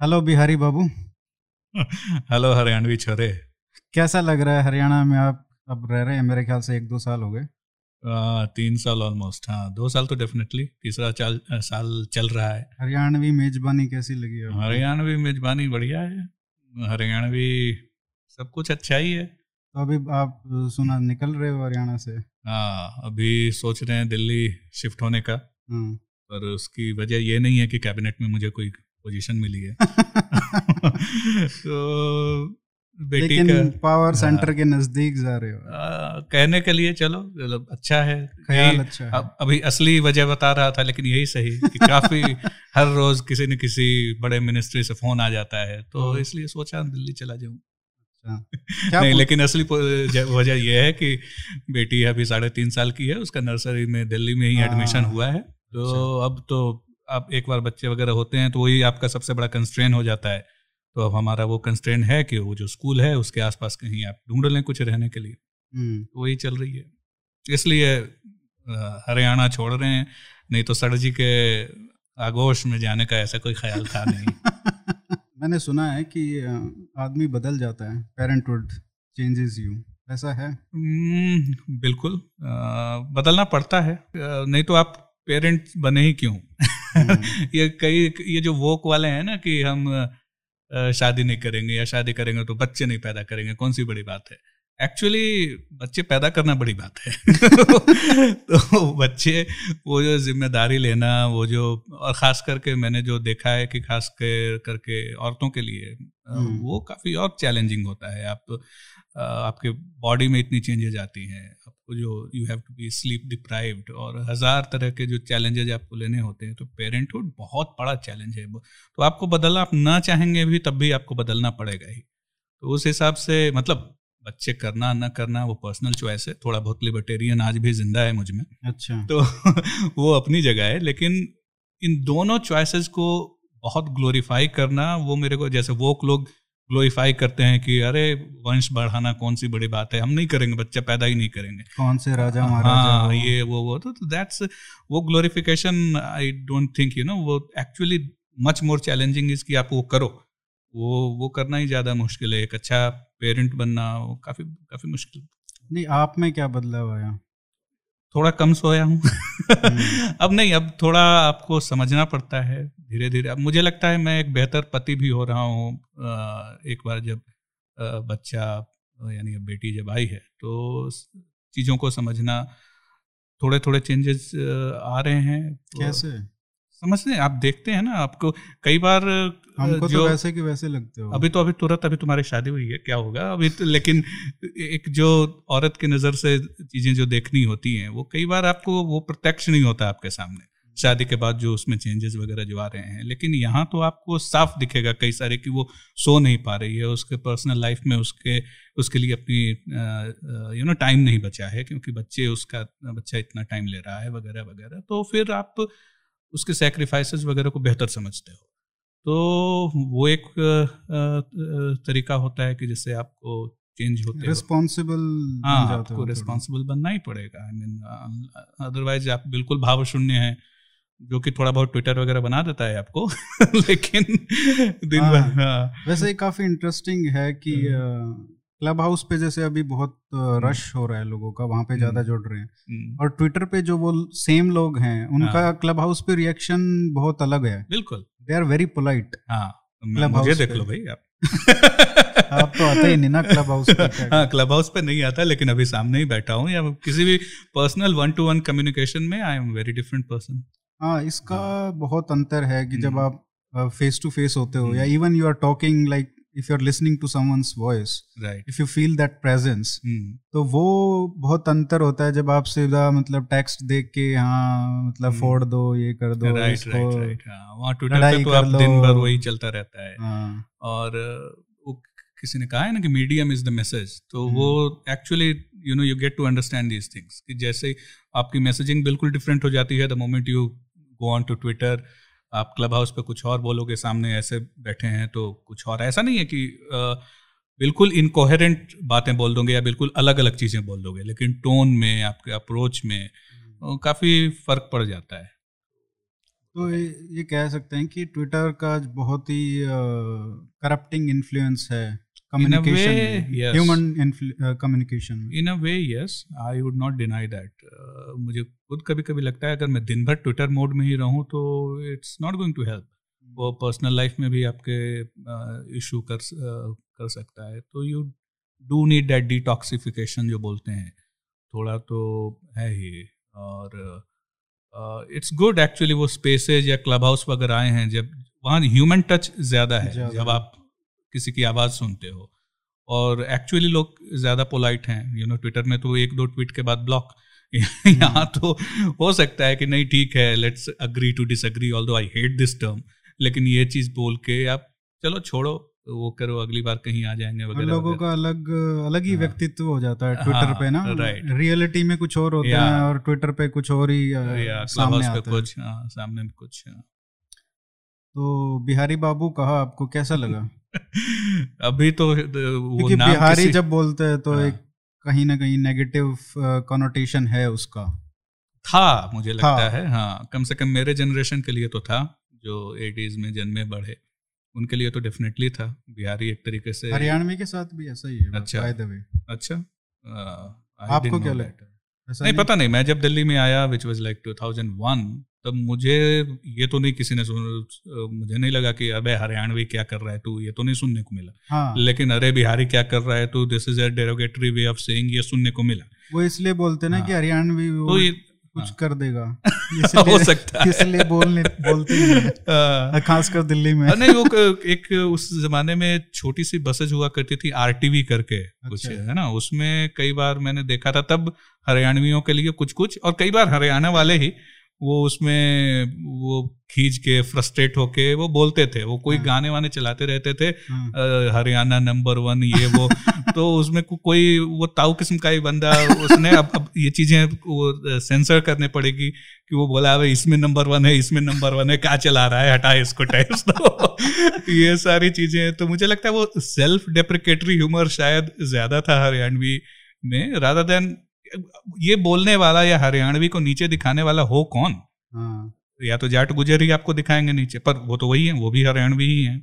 Hello Bihari बाबू hello Haryanvi छोरे कैसा लग रहा है हरियाणा में आप अब रह रहे हैं? मेरे ख्याल से एक दो साल हो गए। तीन साल ऑलमोस्ट हाँ दो साल तो डेफिनेटली तीसरा चाल साल चल रहा है। हरियाणवी मेजबानी कैसी लगी है हरियाणवी मेजबानी बढ़िया है। हरियाणवी सब कुछ अच्छा ही है। तो अभी आप सुना निकल रहे हो हरियाणा से? हाँ अभी सोच रहे हैं दिल्ली शिफ्ट होने का। हाँ। पर उसकी वजह ये नहीं है कि कैबिनेट में मुझे कोई पोजीशन मिली है तो बेटी का पावर सेंटर हाँ। के नज़दीक जा रहे हो आ, कहने के लिए चलो मतलब अच्छा है ख्याल अच्छा है अब अभी असली वजह बता रहा था लेकिन यही सही कि काफ़ी हर रोज किसी न किसी बड़े मिनिस्ट्री से फ़ोन आ जाता है तो हाँ। इसलिए सोचा दिल्ली चला जाऊँ अच्छा नहीं लेकिन असली वजह यह है कि बेटी अभी साढ़े तीन साल की है उसका नर्सरी में दिल्ली में ही एडमिशन हाँ। हुआ है तो अच्छा। अब तो आप एक बार बच्चे वगैरह होते हैं तो वही आपका सबसे बड़ा कंस्ट्रेन हो जाता है। तो अब हमारा वो कंस्ट्रेन है कि वो जो स्कूल है उसके आसपास कहीं आप ढूंढ लें कुछ रहने के लिए। हम्म। तो वही चल रही है। इसलिए हरियाणा छोड़ रहे हैं नहीं तो सर जी के आगोश में जाने का ऐसा कोई ख्याल था नहीं। मैंने सुना है कि आदमी बदल जाता है पेरेंटहुड चेंजेस यू ऐसा है? हम्म, बिल्कुल आ, बदलना पड़ता है। नहीं तो आप पेरेंट बने ही क्यों? हम्म। ये कई ये जो वोक वाले हैं ना कि हम शादी नहीं करेंगे या शादी करेंगे तो बच्चे नहीं पैदा करेंगे कौन सी बड़ी बात है? एक्चुअली बच्चे पैदा करना बड़ी बात है। तो बच्चे वो जो ज़िम्मेदारी लेना वो जो और ख़ास करके मैंने जो देखा है कि खास कर करके औरतों के लिए हम्म। वो काफ़ी और चैलेंजिंग होता है। आप आपके बॉडी में इतनी चेंजेज आती हैं। जो you have to be sleep deprived और हज़ार तरह के जो चैलेंजेज आपको लेने होते हैं तो पेरेंटहुड बहुत बड़ा चैलेंज है। तो आपको बदलना आप ना चाहेंगे भी तब भी आपको बदलना पड़ेगा ही। तो उस हिसाब से मतलब बच्चे करना ना करना वो पर्सनल चॉइस है। थोड़ा बहुत लिबर्टेरियन आज भी ज़िंदा है मुझमें। अच्छा। तो वो अपनी जगह है लेकिन इन दोनों चॉइसेस को बहुत ग्लोरीफाई करना वो मेरे को जैसे वो लोग ग्लोरीफाई करते हैं कि अरे वंश बढ़ाना कौन सी बड़ी बात है? हम नहीं करेंगे बच्चा पैदा ही नहीं करेंगे। कौन से राजा महाराजा हाँ? ये वो वो तो दैट्स वो glorification I don't think you know वो actually much more challenging is कि आप वो करो। वो वो करना ही ज़्यादा मुश्किल है। एक अच्छा पेरेंट बनना काफ़ी काफ़ी मुश्किल। नहीं आप में क्या बदलाव आया? थोड़ा कम सोया हूँ। हम्म। अब नहीं अब थोड़ा आपको समझना पड़ता है धीरे धीरे अब मुझे लगता है मैं एक बेहतर पति भी हो रहा हूँ एक बार जब बच्चा यानी अब बेटी जब आई है तो चीज़ों को समझना थोड़े थोड़े चेंजेस आ रहे हैं। तो कैसे? समझते हैं आप देखते हैं ना आपको कई बार हमको तो जो तो वैसे कि वैसे लगते हो। अभी तो अभी तुरंत अभी तुम्हारी शादी हुई है क्या होगा? अभी तो लेकिन एक जो औरत की नज़र से चीज़ें जो देखनी होती हैं वो कई बार आपको वो प्रत्यक्ष नहीं होता आपके सामने। शादी के बाद जो उसमें चेंजेस वगैरह जो आ रहे हैं लेकिन यहाँ तो आपको साफ़ दिखेगा कई सारे कि वो सो नहीं पा रही है उसके पर्सनल लाइफ में उसके उसके लिए अपनी यू नो टाइम नहीं बचा है क्योंकि बच्चे उसका बच्चा इतना टाइम ले रहा है वगैरह वगैरह। तो फिर आप उसके सेक्रीफाइसेस वगैरह को बेहतर समझते हो। तो वो एक तरीका होता है कि जिससे आपको चेंज होते रिस्पॉन्सिबल हाँ आपको रिस्पॉन्सिबल बनना ही पड़ेगा। आई मीन अदरवाइज़ आप बिल्कुल भाव शून्य हैं जो कि थोड़ा बहुत ट्विटर वगैरह बना देता है आपको लेकिन दिन भर हाँ, हाँ। वैसे काफ़ी इंटरेस्टिंग है कि क्लब हाउस पे जैसे अभी बहुत रश हम्म। हो रहा है लोगों का वहाँ पे ज़्यादा हम्म। जुड़ रहे हैं। हम्म। और ट्विटर पे जो वो सेम लोग हैं उनका क्लब हाउस पे रिएक्शन बहुत अलग है। बिल्कुल। They are very polite Clubhouse देख लो भाई आप। आप तो आते ही नहीं ना क्लब हाउस पे हाँ क्लब हाउस पे नहीं आता लेकिन अभी सामने ही बैठा हूँ या किसी भी personal one to one communication में I am very different person हाँ इसका हाँ। बहुत अंतर है कि जब आप फेस टू फेस होते हो या even you are talking like if you are listening to someone's voice right if you feel that presence तो वो बहुत अंतर होता है जब आप सीधा मतलब टेक्स्ट देख के हाँ मतलब hmm. फोड़ दो ये कर दो राइट राइट राइट वहाँ ट्विटर पे तो आप दिन भर वही चलता रहता है हाँ. और वो किसी ने कहा है ना कि मीडियम इज़ द मैसेज तो hmm. वो actually you know you get to understand these things कि जैसे आपकी मैसेजिंग बिल्कुल डिफरेंट हो जाती है the moment you go on to Twitter आप क्लब हाउस पे कुछ और बोलोगे सामने ऐसे बैठे हैं तो कुछ और। ऐसा नहीं है कि बिल्कुल इनकोहेरेंट बातें बोल दोगे या बिल्कुल अलग अलग चीज़ें बोल दोगे लेकिन टोन में आपके अप्रोच में काफ़ी फ़र्क पड़ जाता है। तो ये कह सकते हैं कि ट्विटर का बहुत ही करप्टिंग इन्फ्लुएंस है। डिनाई दैट मुझे खुद कभी कभी लगता है अगर मैं दिन भर ट्विटर मोड में ही रहूँ तो it's not going to help वो पर्सनल लाइफ में भी आपके इशू uh, कर uh, कर सकता है। तो you do need that detoxification जो बोलते हैं। थोड़ा तो है ही। और इट्स गुड एक्चुअली वो स्पेसेज या क्लब हाउस वगैरह आए हैं जब वहाँ ह्यूमन टच ज़्यादा है। जब आप किसी की आवाज़ सुनते हो। और एक्चुअली लोग ज़्यादा पोलाइट हैं। यू नो ट्विटर में तो एक दो ट्वीट के बाद ब्लॉक यहाँ तो हो सकता है कि नहीं ठीक है let's agree to disagree although I hate this term लेकिन ये चीज़ बोल के आप चलो छोड़ो वो करो अगली बार कहीं आ जाएँगे वगैरह लोगों का अलग अलग ही हाँ। व्यक्तित्व हो जाता है ट्विटर हाँ, पे ना। राइट रियलिटी में कुछ और होता है और ट्विटर पे कुछ और ही सामने आता कुछ हाँ, सामने कुछ तो बिहारी बाबू कहा आपको कैसा लगा? अभी तो वो नाम बिहारी जब बोलते हैं तो एक कहीं ना कहीं नेगेटिव कनोटेशन है उसका। था मुझे लगता है हाँ कम से कम मेरे जनरेशन के लिए तो था जो एटीज में जन्मे बढ़े उनके लिए तो डेफिनेटली था। बिहारी एक तरीके से हरियाणवी के साथ भी ऐसा ही है अच्छा। अच्छा। आ, आपको क्या लगता है? नहीं, नहीं पता नहीं मैं जब दिल्ली में आया which was like two thousand one तब मुझे ये तो नहीं किसी ने सुन मुझे नहीं लगा कि अबे हरियाणवी क्या कर रहा है तू ये तो नहीं सुनने को मिला हाँ. लेकिन अरे बिहारी क्या कर रहा है तू this is a derogatory way of saying ये सुनने को मिला वो इसलिए बोलते ना हाँ. कि हरियाणवी तो ये कुछ हाँ। कर देगा हो सकता है इसलिए बोलने बोलते हैं खासकर दिल्ली में नहीं वो एक उस जमाने में छोटी सी बसेज हुआ करती थी आरटीवी करके कुछ अच्छा। है ना उसमें कई बार मैंने देखा था तब हरियाणवियों के लिए कुछ कुछ और कई बार हरियाणा वाले ही वो उसमें वो खींच के फ्रस्ट्रेट होके वो बोलते थे वो कोई हाँ। गाने वाने चलाते रहते थे हाँ। हरियाणा नंबर वन ये वो तो उसमें को, कोई वो ताऊ किस्म का ही बंदा उसने अब अब ये चीज़ें वो सेंसर करने पड़ेगी कि वो बोला भाई इसमें नंबर वन है इसमें नंबर वन है क्या चला रहा है हटा इसको टेस्ट तो ये सारी चीज़ें तो मुझे लगता है वो सेल्फ डेप्रिकेटरी ह्यूमर शायद ज़्यादा था हरियाणवी में राधा देन ये बोलने वाला या हरियाणवी को नीचे दिखाने वाला हो कौन? हाँ। या तो जाट गुजर ही आपको दिखाएँगे नीचे पर वो तो वही है वो भी हरियाणवी ही है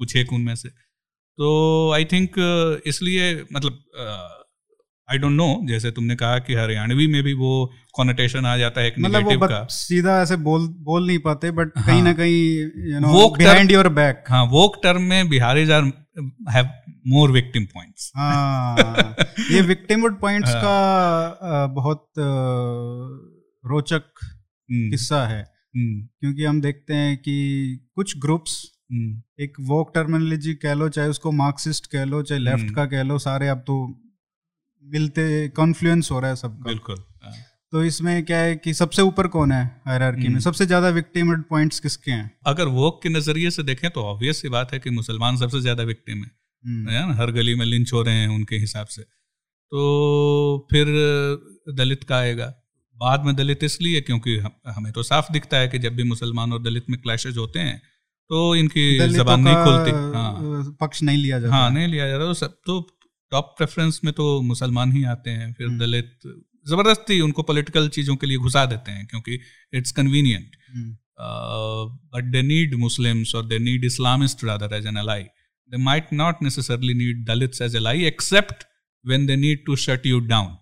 कुछ एक उनमें से। तो आई थिंक इसलिए मतलब आई डोंट नो जैसे तुमने कहा कि हरियाणवी में भी वो कॉनेटेशन आ जाता है एक मतलब वो का। सीधा ऐसे बोल बोल नहीं पाते बट हाँ, कहीं ना कहीं you know behind your back हाँ वोक टर्म में Bihari are have more victim points ये विक्टिमहुड पॉइंट्स हाँ। का बहुत रोचक हम्म। किस्सा है हम्म। क्योंकि हम देखते हैं कि कुछ ग्रुप्स हम्म। एक वोक टर्मिनोलॉजी कह लो चाहे उसको मार्क्सिस्ट कह लो चाहे लेफ़्ट का कह लो सारे अब तो मिलते कॉन्फ्लुएंस हो रहा है सबका बिल्कुल हाँ। तो इसमें क्या है कि सबसे ऊपर कौन है हायरार्की में? सबसे ज़्यादा विक्टिम पॉइंट्स किसके हैं? अगर वोक के नज़रिए से देखें तो ऑब्वियस सी बात है कि मुसलमान सबसे ज़्यादा विक्टिम है। हम्म। ना? हर गली में लिंच हो रहे हैं उनके हिसाब से। तो फिर दलित का आएगा। बाद में दलित इसलिए क्योंकि हमें तो साफ़ दिखता है कि जब भी मुसलमान और दलित में क्लैशेज होते हैं तो इनकी जबान नहीं खुलती। हाँ। पक्ष नहीं लिया जाता। हाँ नहीं लिया जाता। तो सब तो टॉप प्रेफरेंस में तो मुसलमान ही आते हैं। फिर हम्म। दलित ज़बरदस्ती उनको पॉलिटिकल चीज़ों के लिए घुसा देते हैं क्योंकि it's convenient but they need Muslims और they need Islamist rather as an ally they might not necessarily need Dalits as ally except when they need to shut you down.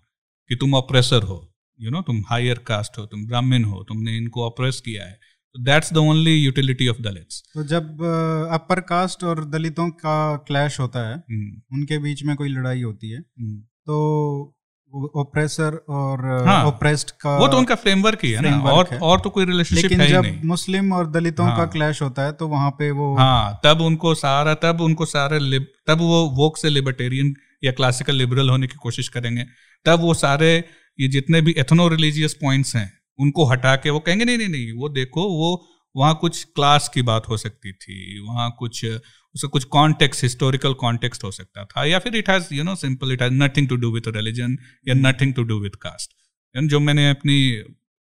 कि तुम ऑपरेसर हो यू you नो know, तुम higher caste हो तुम ब्राह्मण हो तुमने इनको ऑपरेस किया है। That's the only utility of Dalits तो जब अपर कास्ट और दलितों का क्लैश होता है hmm. उनके बीच में कोई लड़ाई होती है hmm. तो ओप्रेसर और ओप्रेस्ड हाँ, का वो तो उनका फ्रेमवर्क ही है ना और है। और तो कोई रिलेशनशिप है जब नहीं। मुस्लिम और दलितों हाँ, का क्लैश होता है तो वहाँ पे वो हाँ तब उनको सारा तब उनको सारे तब वो वोक से लिबर्टेरियन या क्लासिकल लिबरल होने की कोशिश करेंगे तब वो सारे ये जितने भी एथनो रिलीजियस पॉइंट्स हैं उनको हटा के वो कहेंगे नहीं नहीं नहीं वो देखो वो वहाँ कुछ क्लास की बात हो सकती थी वहाँ कुछ उसका कुछ कॉन्टेक्स्ट हिस्टोरिकल कॉन्टेक्स्ट हो सकता था या फिर it has you know simple it has nothing to do with religion या nothing to do with caste जो मैंने अपनी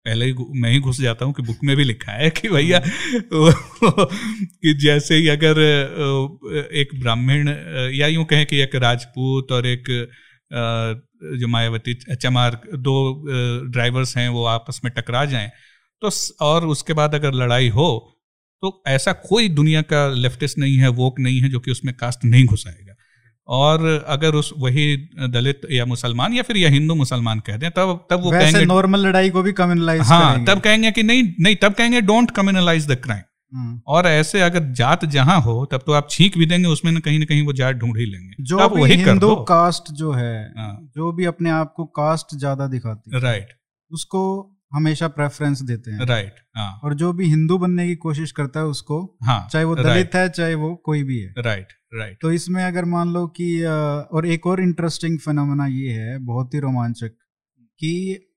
पहले ही मैं ही घुस जाता हूँ कि बुक में भी लिखा है कि भैया कि जैसे ही अगर एक ब्राह्मण या यूँ कहें कि एक राजपूत और एक जो मायावती चमार दो ड्राइवर्स हैं वो आपस में टकरा जाएँ तो और उसके बाद अगर लड़ाई हो तो ऐसा कोई दुनिया का लेफ्टिस्ट नहीं है वोक नहीं है जो कि उसमें कास्ट नहीं घुसाएगा। और अगर उस वही दलित या मुसलमान या फिर या हिंदू मुसलमान कह दें तब तब वो कहेंगे नॉर्मल लड़ाई को भी कम्युनलाइज हाँ तब कहेंगे कि नहीं नहीं तब कहेंगे डोंट कम्युनलाइज द क्राइम और ऐसे अगर जात जहाँ हो तब तो आप छींक भी देंगे उसमें ना कहीं ना कहीं वो जात ढूंढ ही लेंगे। जो भी वही हिंदू कास्ट जो है हाँ। जो भी अपने आप को कास्ट ज़्यादा दिखाती है राइट उसको हमेशा प्रेफरेंस देते हैं। राइट हाँ। और जो भी हिंदू बनने की कोशिश करता है उसको हाँ चाहे वो दलित है चाहे वो कोई भी है। राइट राइट तो इसमें अगर मान लो कि और एक और इंटरेस्टिंग फिनोमेना ये है बहुत ही रोमांचक कि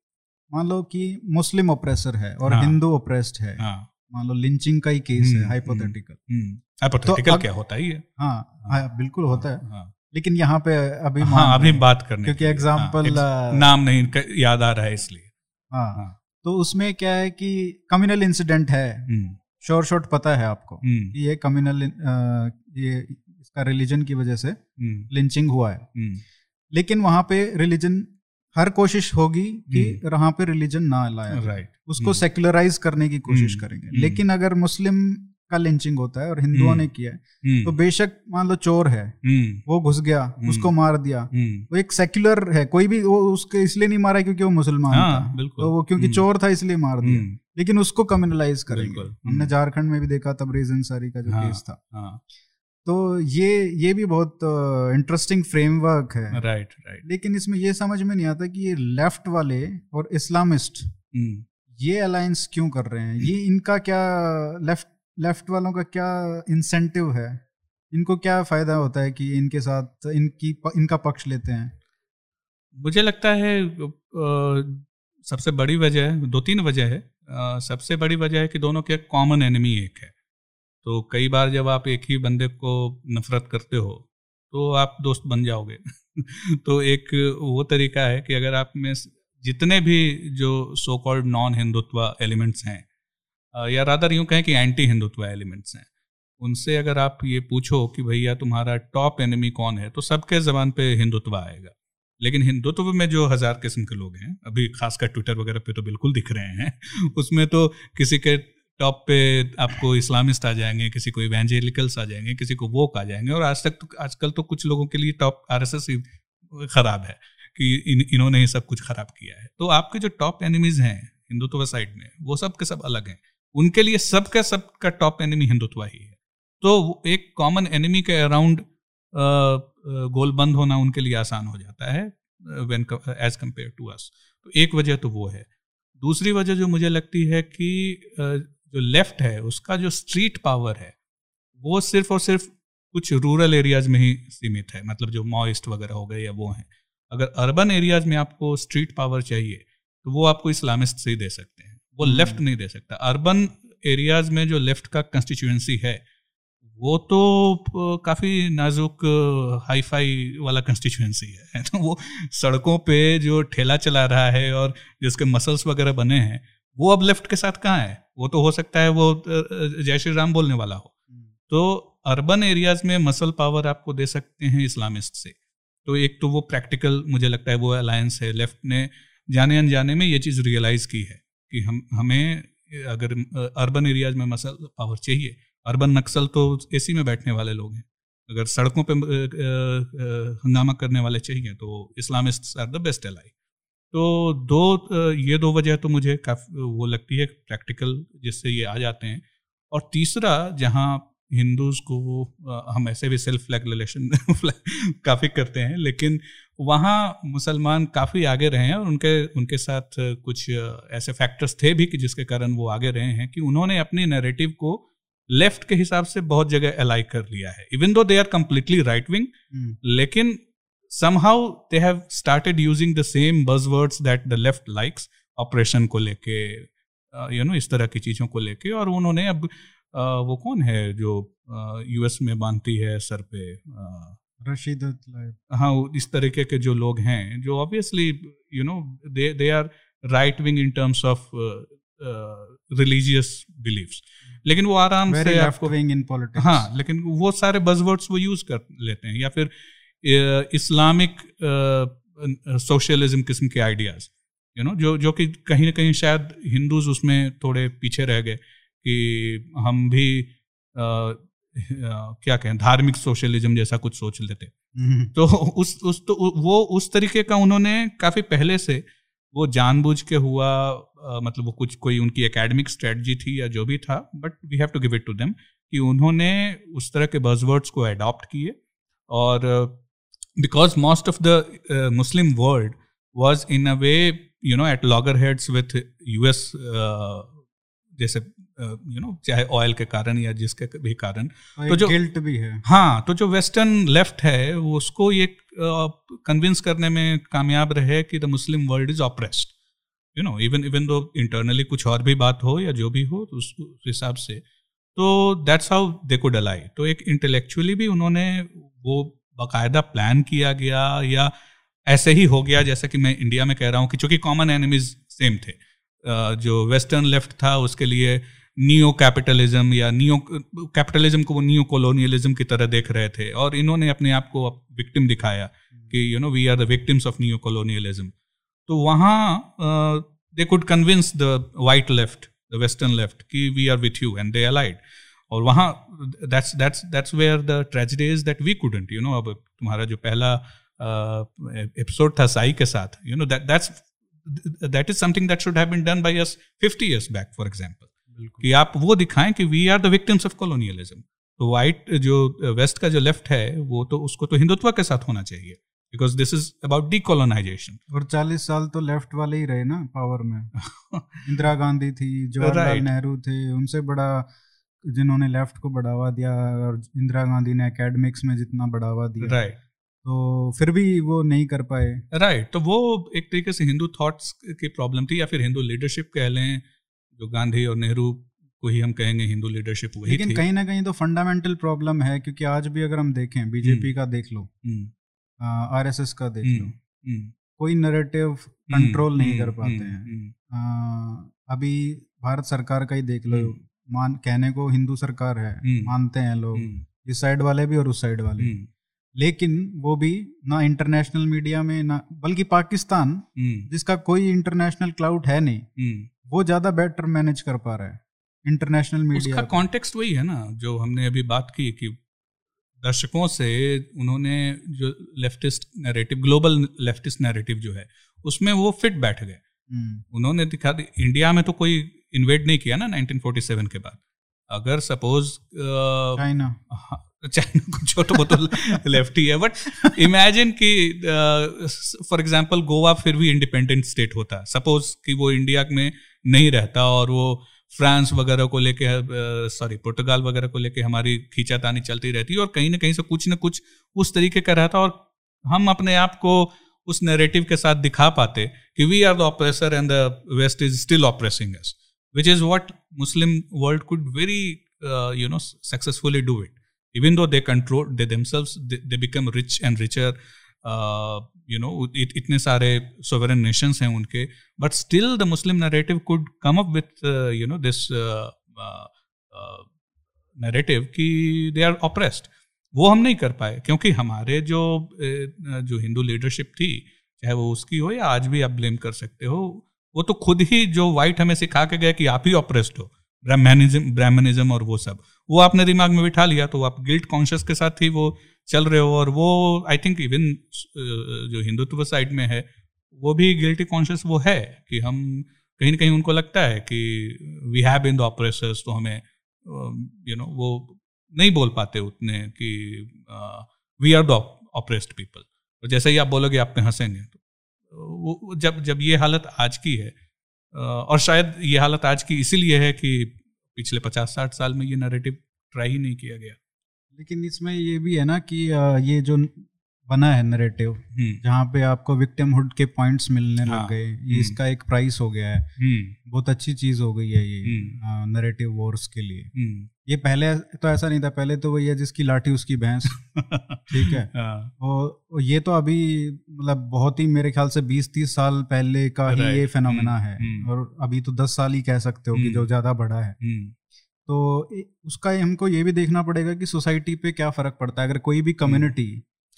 मान लो कि मुस्लिम ओप्रेसर है और हाँ, हिंदू ओप्रेस्ड है। हाँ, मान लो लिंचिंग का ही केस है हाइपोथेटिकल हम्म, हाइपोथेटिकल हम्म, तो क्या होता ही है हाँ, हाँ बिल्कुल होता है। हाँ, लेकिन यहाँ पे अभी हाँ अभी बात करने क्योंकि एग्ज़ाम्पल हाँ, नाम नहीं याद आ रहा है इसलिए। हाँ। हाँ। तो उसमें क्या है कि कम्युनल इंसिडेंट है। शोर शोर्ट शॉर्ट पता है आपको हम्म। कि ये कम्युनल ये इसका रिलीजन की वजह से लिंचिंग हम्म। हुआ है। लेकिन वहाँ पे रिलीजन हर कोशिश होगी कि वहाँ पे रिलीजन ना लाया राइट उसको सेक्युलराइज करने की कोशिश करेंगे। लेकिन अगर मुस्लिम का लिंचिंग होता है और हिंदुओं हम्म। ने किया है। हम्म। तो बेशक मान लो चोर है हम्म। वो घुस गया उसको मार दिया। वो एक सेक्युलर है कोई भी वो उसके इसलिए नहीं मारा क्योंकि वो मुसलमान हाँ, था। तो वो क्योंकि चोर था इसलिए मार दिया। लेकिन उसको कम्युनलाइज करेंगे। हमने झारखंड में भी देखा तब रेजन सारी का जो हाँ, केस था। हाँ। तो ये ये भी बहुत इंटरेस्टिंग फ्रेमवर्क है। राइट राइट लेकिन इसमें ये समझ में नहीं आता कि ये लेफ़्ट वाले और इस्लामिस्ट ये अलायंस क्यों कर रहे हैं? ये इनका क्या लेफ़्ट लेफ़्ट वालों का क्या इंसेंटिव है? इनको क्या फ़ायदा होता है कि इनके साथ, इनकी इनका पक्ष लेते हैं? मुझे लगता है सबसे बड़ी वजह, दो तीन वजह है। सबसे बड़ी वजह है कि दोनों के कॉमन एनिमी एक है। तो कई बार जब आप एक ही बंदे को नफरत करते हो तो आप दोस्त बन जाओगे। तो एक वो तरीका है कि अगर आप में जितने भी जो so called non Hindutva elements हैं या रादर यूँ कहें कि एंटी हिंदुत्व एलिमेंट्स हैं। उनसे अगर आप ये पूछो कि भैया तुम्हारा टॉप एनिमी कौन है तो सबके जबान पे हिंदुत्व आएगा। लेकिन हिंदुत्व में जो हज़ार किस्म के लोग हैं, अभी खासकर ट्विटर वगैरह पे तो बिल्कुल दिख रहे हैं, उसमें तो किसी के टॉप पे आपको इस्लामिस्ट आ जाएँगे, किसी को इवेंजेलिकल्स आ जाएँगे, किसी को वोक आ जाएँगे, और आज तक तो आजकल तो कुछ लोगों के लिए टॉप आर खराब है कि इन, इन्होंने ही सब कुछ खराब किया है। तो आपके जो टॉप एनिमीज हैं हिंदुत्व साइड में, वो सब के सब अलग हैं। उनके लिए सबका सबका टॉप एनिमी हिंदुत्व ही है। तो एक कॉमन एनिमी के अराउंड गोल बंद होना उनके लिए आसान हो जाता है when as compared to us तो एक वजह तो वो है। दूसरी वजह जो मुझे लगती है कि जो लेफ़्ट है, उसका जो स्ट्रीट पावर है, वो सिर्फ़ और सिर्फ़ कुछ रूरल एरियाज़ में ही सीमित है। मतलब जो मॉइस्ट वगैरह हो गए या वो हैं। अगर अर्बन एरियाज़ में आपको स्ट्रीट पावर चाहिए तो वो आपको इस्लामिस्ट से ही दे सकते हैं। वो लेफ़्ट हम्म। नहीं दे सकता। अर्बन एरियाज़ में जो लेफ़्ट का कंस्टिट्यूएंसी है वो तो काफ़ी नाजुक हाई फाई वाला कंस्टिट्यूएंसी है। तो वो सड़कों पे जो ठेला चला रहा है और जिसके मसल्स वगैरह बने हैं वो अब लेफ़्ट के साथ कहाँ है? वो तो हो सकता है वो जय श्री राम बोलने वाला हो। हम्म। तो अर्बन एरियाज़ में मसल पावर आपको दे सकते हैं इस्लामिस्ट से। तो एक तो वो प्रैक्टिकल मुझे लगता है वो अलायंस है। लेफ़्ट ने जाने अनजाने में ये चीज़ रियलाइज़ की है। कि हम, हमें, अगर, अर्बन एरियाज़ में मसल, पावर चाहिए। अर्बन नक्सल तो एसी में बैठने वाले लोग हैं। अगर सड़कों पे हंगामा करने वाले चाहिए तो Islamist are the best ally तो दो ये दो वजह तो मुझे काफ़ी, वो लगती है प्रैक्टिकल, जिससे ये आ जाते हैं। और तीसरा, जहाँ हिंदूज को हम ऐसे भी सेल्फ फ्लैगलेशन काफ़ी करते हैं, लेकिन वहाँ मुसलमान काफ़ी आगे रहे हैं और उनके उनके साथ कुछ ऐसे फैक्टर्स थे भी कि जिसके कारण वो आगे रहे हैं कि उन्होंने अपने नैरेटिव को लेफ़्ट के हिसाब से बहुत जगह अलाई कर लिया है। Even though they are completely right wing लेकिन somehow they have started using the same buzzwords that the left likes operation को लेके यू नो इस तरह की चीज़ों को लेके। और उन्होंने अब वो कौन है जो यूएस में बांधती है सर पे रशीद हाँ इस तरीके के जो लोग हैं जो obviously you know they they are right wing in terms of religious believes लेकिन वो आराम Very से आपको इन पॉलिटिक्स हाँ लेकिन वो सारे बजवर्ड्स वो यूज़ कर लेते हैं या फिर इस्लामिक सोशलिज्म किस्म के आइडियाज़ यू नो जो जो कि कहीं ना कहीं शायद हिंदूज उसमें थोड़े पीछे रह गए कि हम भी क्या कहें धार्मिक सोशलिज्म जैसा कुछ सोच लेते हम्म। तो उस उस तो वो उस तरीके का उन्होंने काफ़ी पहले से वो जानबूझ के हुआ आ, मतलब वो कुछ कोई उनकी एकेडमिक स्ट्रेटजी थी या जो भी था but we have to give it to them कि उन्होंने उस तरह के बजवर्ड्स को अडॉप्ट किए और because most of the Muslim world was in a way you know at loggerheads with US जैसे यू नो चाहे ऑयल के कारण या जिसके भी कारण तो जो गिल्ट भी है। हाँ तो जो वेस्टर्न लेफ़्ट है वो उसको ये कन्विंस करने में कामयाब रहे कि the Muslim world is oppressed you know even even though internally कुछ और भी बात हो या जो भी हो तो उस हिसाब से। तो दैट्स हाउ दे को डलाई तो एक इंटेलेक्चुअली भी उन्होंने वो बाकायदा प्लान किया गया या ऐसे ही हो गया जैसा कि मैं इंडिया में कह रहा हूँ कि चूँकि कॉमन एनिमीज सेम थे। जो वेस्टर्न लेफ़्ट था उसके लिए नियो कैपिटलिज्म या नियो कैपिटलिज्म को वो नियो कॉलोनियलिज्म की तरह देख रहे थे और इन्होंने अपने आप को विक्टिम दिखाया कि you know we are the victims of neo colonialism तो वहाँ they could convince the white left the western left कि we are with you and they allied और वहाँ that's that's that's where the tragedy is that we couldn't you know अब तुम्हारा जो पहला episode uh, था साई के साथ you know that that's that is something that should have been done by us 50 years back for example कि आप वो दिखाएँ कि we are the victims of colonialism तो वाइट जो वेस्ट का जो लेफ़्ट है वो तो उसको तो हिंदुत्व के साथ होना चाहिए। Because this is about decolonization और 40 साल तो लेफ़्ट वाले ही रहे ना पावर में। इंदिरा गांधी थी जवाहरलाल नेहरू थे उनसे बड़ा जिन्होंने लेफ़्ट को बढ़ावा दिया और इंदिरा गांधी ने एकेडमिक्स में जितना बढ़ावा दिया। Right right. तो फिर भी वो नहीं कर पाए राइट right. तो वो एक तरीके से हिंदू थॉट्स की प्रॉब्लम थी या फिर हिंदू लीडरशिप कह लें जो गांधी और नेहरू को ही हम कहेंगे हिंदू लीडरशिप वही लेकिन थी। कहीं ना कहीं तो फंडामेंटल प्रॉब्लम है क्योंकि आज भी अगर हम देखें बीजेपी हम्म। का देख लो आरएसएस हम्म। का देख लो हम्म। कोई नरेटिव कंट्रोल नहीं कर पाते हैं अभी भारत सरकार का ही देख लो मान कहने को हिंदू सरकार है मानते हैं लोग इस साइड वाले भी और उस साइड वाले लेकिन वो भी ना इंटरनेशनल मीडिया में ना बल्कि पाकिस्तान जिसका कोई इंटरनेशनल क्लाउड है नहीं वो ज़्यादा बेटर मैनेज कर पा रहा है इंटरनेशनल मीडिया उसका कॉन्टेक्स्ट वही है ना जो हमने अभी बात की कि दर्शकों से उन्होंने जो leftist narrative global leftist narrative जो है उसमें वो फिट बैठ गए। हम्म। उन्होंने दिखा दी इंडिया में तो कोई इन्वेट नहीं किया ना 1947 के बाद। अगर सपोज़ चाइना चाइना को छोटा बहुत लेफ़्ट ही है बट इमेजिन कि फॉर एग्जांपल गोवा फिर भी इंडिपेंडेंट स्टेट होता सपोज़ कि वो इंडिया में नहीं रहता और वो फ्रांस वगैरह को लेके सॉरी पुर्तगाल वगैरह को लेके हमारी खींचातानी चलती रहती और कहीं ना कहीं से कुछ ना कुछ उस तरीके का रहता और हम अपने आप को उस नैरेटिव के साथ दिखा पाते कि we are the oppressor and the west is still oppressing us which is what Muslim world could very you know successfully do it even though they control they themselves they, they become rich and richer you know इतने सारे sovereign nations हैं उनके but still the Muslim narrative could come up with you know this narrative कि they are oppressed वो हम नहीं कर पाए क्योंकि हमारे जो जो हिंदू लीडरशिप थी चाहे वो उसकी हो या आज भी आप ब्लेम कर सकते हो वो तो खुद ही जो वाइट हमें सिखा के गए कि आप ही ऑपरेस्ड हो ब्राह्मणिज्म ब्राह्मणिज्म और वो सब। वो आपने दिमाग में बिठा लिया तो आप गिल्ट कॉन्शियस के साथ ही वो चल रहे हो और वो आई थिंक इवन जो हिंदुत्व साइड में है, वो भी गिल्टी कॉन्शियस वो है कि हम कहीं ना कहीं उनको लगता है कि we have been the oppressors तो हमें यू नो वो नहीं बोल पाते उतने कि we are the oppressed people तो जैसे ही आप बोलोगे आप पे हंसेंगे तो वो जब जब ये हालत आज की है और शायद ये हालत आज की इसीलिए है कि पिछले पचास साठ साल में ये नरेटिव ट्राई ही नहीं किया गया लेकिन इसमें ये भी है ना कि ये जो बना है नरेटिव हम्म। जहाँ पे आपको विक्टिमहुड के पॉइंट्स मिलने हाँ, लग गए हम्म। इसका एक प्राइस हो गया है हम्म। बहुत अच्छी चीज़ हो गई है ये नरेटिव वॉर्स के लिए ये पहले तो ऐसा नहीं था पहले तो वही है जिसकी लाठी उसकी भैंस। ठीक है। हाँ। और ये तो अभी मतलब बहुत ही मेरे ख्याल से 20-30 साल पहले का ही ये फेनोमेना है। और अभी तो 10 साल ही कह सकते हो कि जो ज़्यादा बड़ा है। तो उसका हमको ये भी देखना पड़ेगा कि सोसाइटी पे क्या फ़र्क पड़ता है अगर कोई भी कम्युनिटी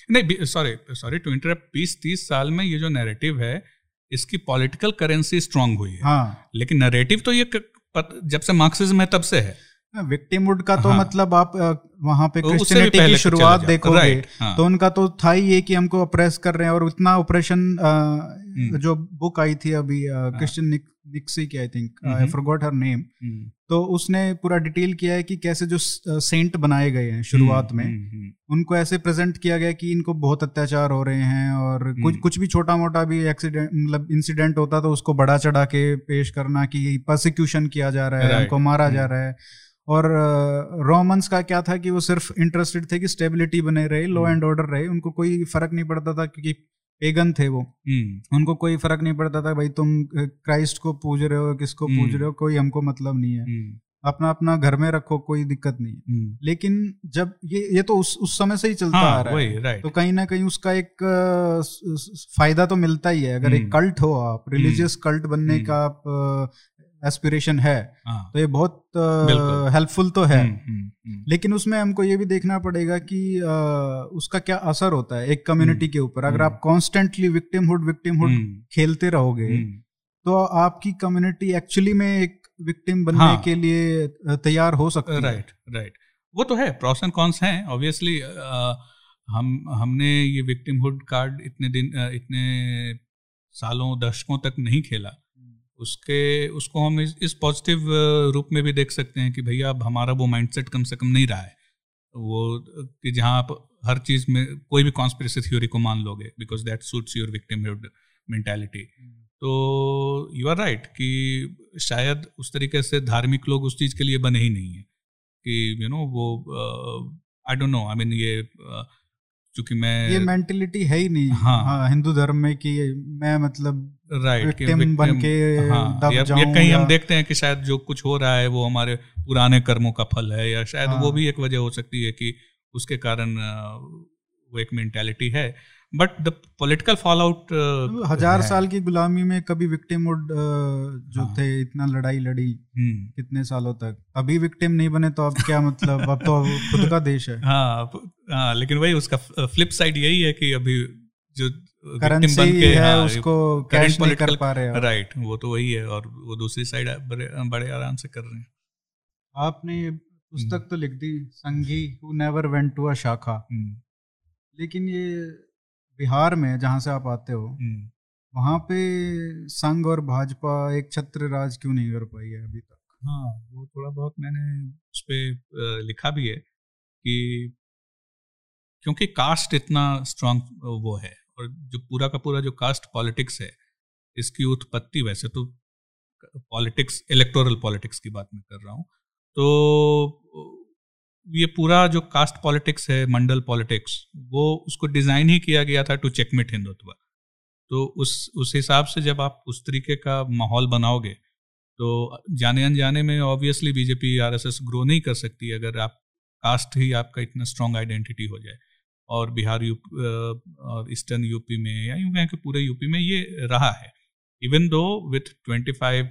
नहीं सॉरी सॉरी टू इंटरप्ट बीस तीस साल में ये जो नैरेटिव है इसकी पॉलिटिकल करेंसी स्ट्रांग हुई है। हाँ। लेकिन नरेटिव तो ये जब से मार्क्सिज्म है तब से है। विक्टिमहुड का तो हाँ, मतलब आप वहाँ पे क्रिश्चियनिटी की शुरुआत देखोगे हाँ, तो उनका तो था ही ये कि हमको अप्रेस कर रहे हैं और उतना ऑपरेशन हम्म। जो बुक आई थी अभी क्रिश्चियन निक्सी की I think I forgot her name तो उसने पूरा डिटेल किया है कि कैसे जो सेंट बनाए गए हैं शुरुआत हम्म, में। हम्म, उनको ऐसे प्रेजेंट किया गया कि इनको बहुत अत्याचार हो रहे हैं और कुछ कुछ भी छोटा मोटा भी एक्सीडेंट मतलब इंसिडेंट होता तो उसको बड़ा चढ़ा के पेश करना कि प्रोसिक्यूशन किया जा रहा है उनको मारा जा रहा है। और रोमन्स का क्या था कि वो सिर्फ़ इंटरेस्टेड थे कि स्टेबिलिटी बने रहे लॉ एंड ऑर्डर रहे उनको कोई फ़र्क नहीं पड़ता था क्योंकि पेगन थे वो। हम्म। उनको कोई फ़र्क नहीं पड़ता था भाई तुम क्राइस्ट को पूज रहे हो किसको पूज हम्म। रहे हो कोई हमको मतलब नहीं है। हम्म। अपना अपना घर में रखो कोई दिक्कत नहीं लेकिन जब ये ये तो उस उस समय से ही चलता हाँ, आ रहा है। तो कहीं ना कहीं उसका एक फ़ायदा तो मिलता ही है। अगर एक कल्ट हो आप रिलीजियस कल्ट बनने का आप एस्पिरेशन है हाँ। तो ये बहुत हेल्पफुल तो है। हम्म, हम्म, हम्म। लेकिन उसमें हमको ये भी देखना पड़ेगा कि आ, उसका क्या असर होता है एक कम्युनिटी के ऊपर। अगर आप कॉन्स्टेंटली विक्टिमहुड विक्टिमहुड खेलते रहोगे तो आपकी कम्युनिटी एक्चुअली में एक विक्टिम बनने हाँ, के लिए तैयार हो सकती है। राइट राइट वो तो है प्रॉस एंड कॉन्स हैं ऑब्वियसली हम हमने ये विक्टिमहुड कार्ड इतने दिन इतने सालों दशकों तक नहीं खेला। उसके उसको हम इस, इस पॉजिटिव रूप में भी देख सकते हैं कि भैया अब हमारा वो माइंडसेट कम से कम नहीं रहा है। वो कि जहाँ आप हर चीज़ में कोई भी कॉन्स्परेसी थ्योरी को मान लोगे because that suits your victimhood mentality तो यू आर राइट कि शायद उस तरीके से धार्मिक लोग उस चीज़ के लिए बने ही नहीं है। कि यू you नो know, वो I don't know I mean ये uh, क्योंकि मैं ये मेंटेलिटी है ही नहीं। हाँ, हाँ हिंदू धर्म में कि मैं मतलब राइट बन के हाँ, दब या, या कहीं हम देखते हैं कि शायद जो कुछ हो रहा है वो हमारे पुराने कर्मों का फल है या शायद हाँ, वो भी एक वजह हो सकती है कि उसके कारण वो एक मेंटेलिटी है। But the political fallout हज़ार साल की गुलामी में कभी विक्टिम uh, जो हाँ. थे इतना लड़ाई लड़ी हम्म। कितने सालों तक अभी विक्टिम नहीं बने तो अब क्या मतलब अब तो खुद का देश है हाँ हाँ लेकिन वही उसका फ्लिप साइड यही है कि अभी जो करेंसी है हाँ, उसको कैश नहीं कर पा रहे राइट वो तो वही है और वो दूसरी साइड बड़े बड़े आराम से कर रहे हैं आपने पुस्तक हम्म। तो लिख दी Sanghi who never went to a shakha hmm. लेकिन ये बिहार में जहाँ से आप आते हो हम्म। वहाँ पे संघ और भाजपा एक छत्र राज क्यों नहीं कर पाई है अभी तक हाँ वो थोड़ा बहुत मैंने उस पर लिखा भी है कि क्योंकि कास्ट इतना स्ट्रांग वो है और जो पूरा का पूरा जो कास्ट पॉलिटिक्स है इसकी उत्पत्ति वैसे तो पॉलिटिक्स इलेक्टोरल पॉलिटिक्स की बात मैं कर रहा हूँ तो ये पूरा जो कास्ट पॉलिटिक्स है, मंडल पॉलिटिक्स वो उसको डिज़ाइन ही किया गया था टू चेकमेट हिंदुत्व। तो उस उस हिसाब से जब आप उस तरीके का माहौल बनाओगे तो जाने अनजाने में ऑब्वियसली बीजेपी आरएसएस ग्रो नहीं कर सकती अगर आप कास्ट ही आपका इतना स्ट्रांग आइडेंटिटी हो जाए। और बिहार यूपी और ईस्टर्न यूपी में या यूँ कहें कि पूरे यूपी में ये रहा है। Even though with twenty five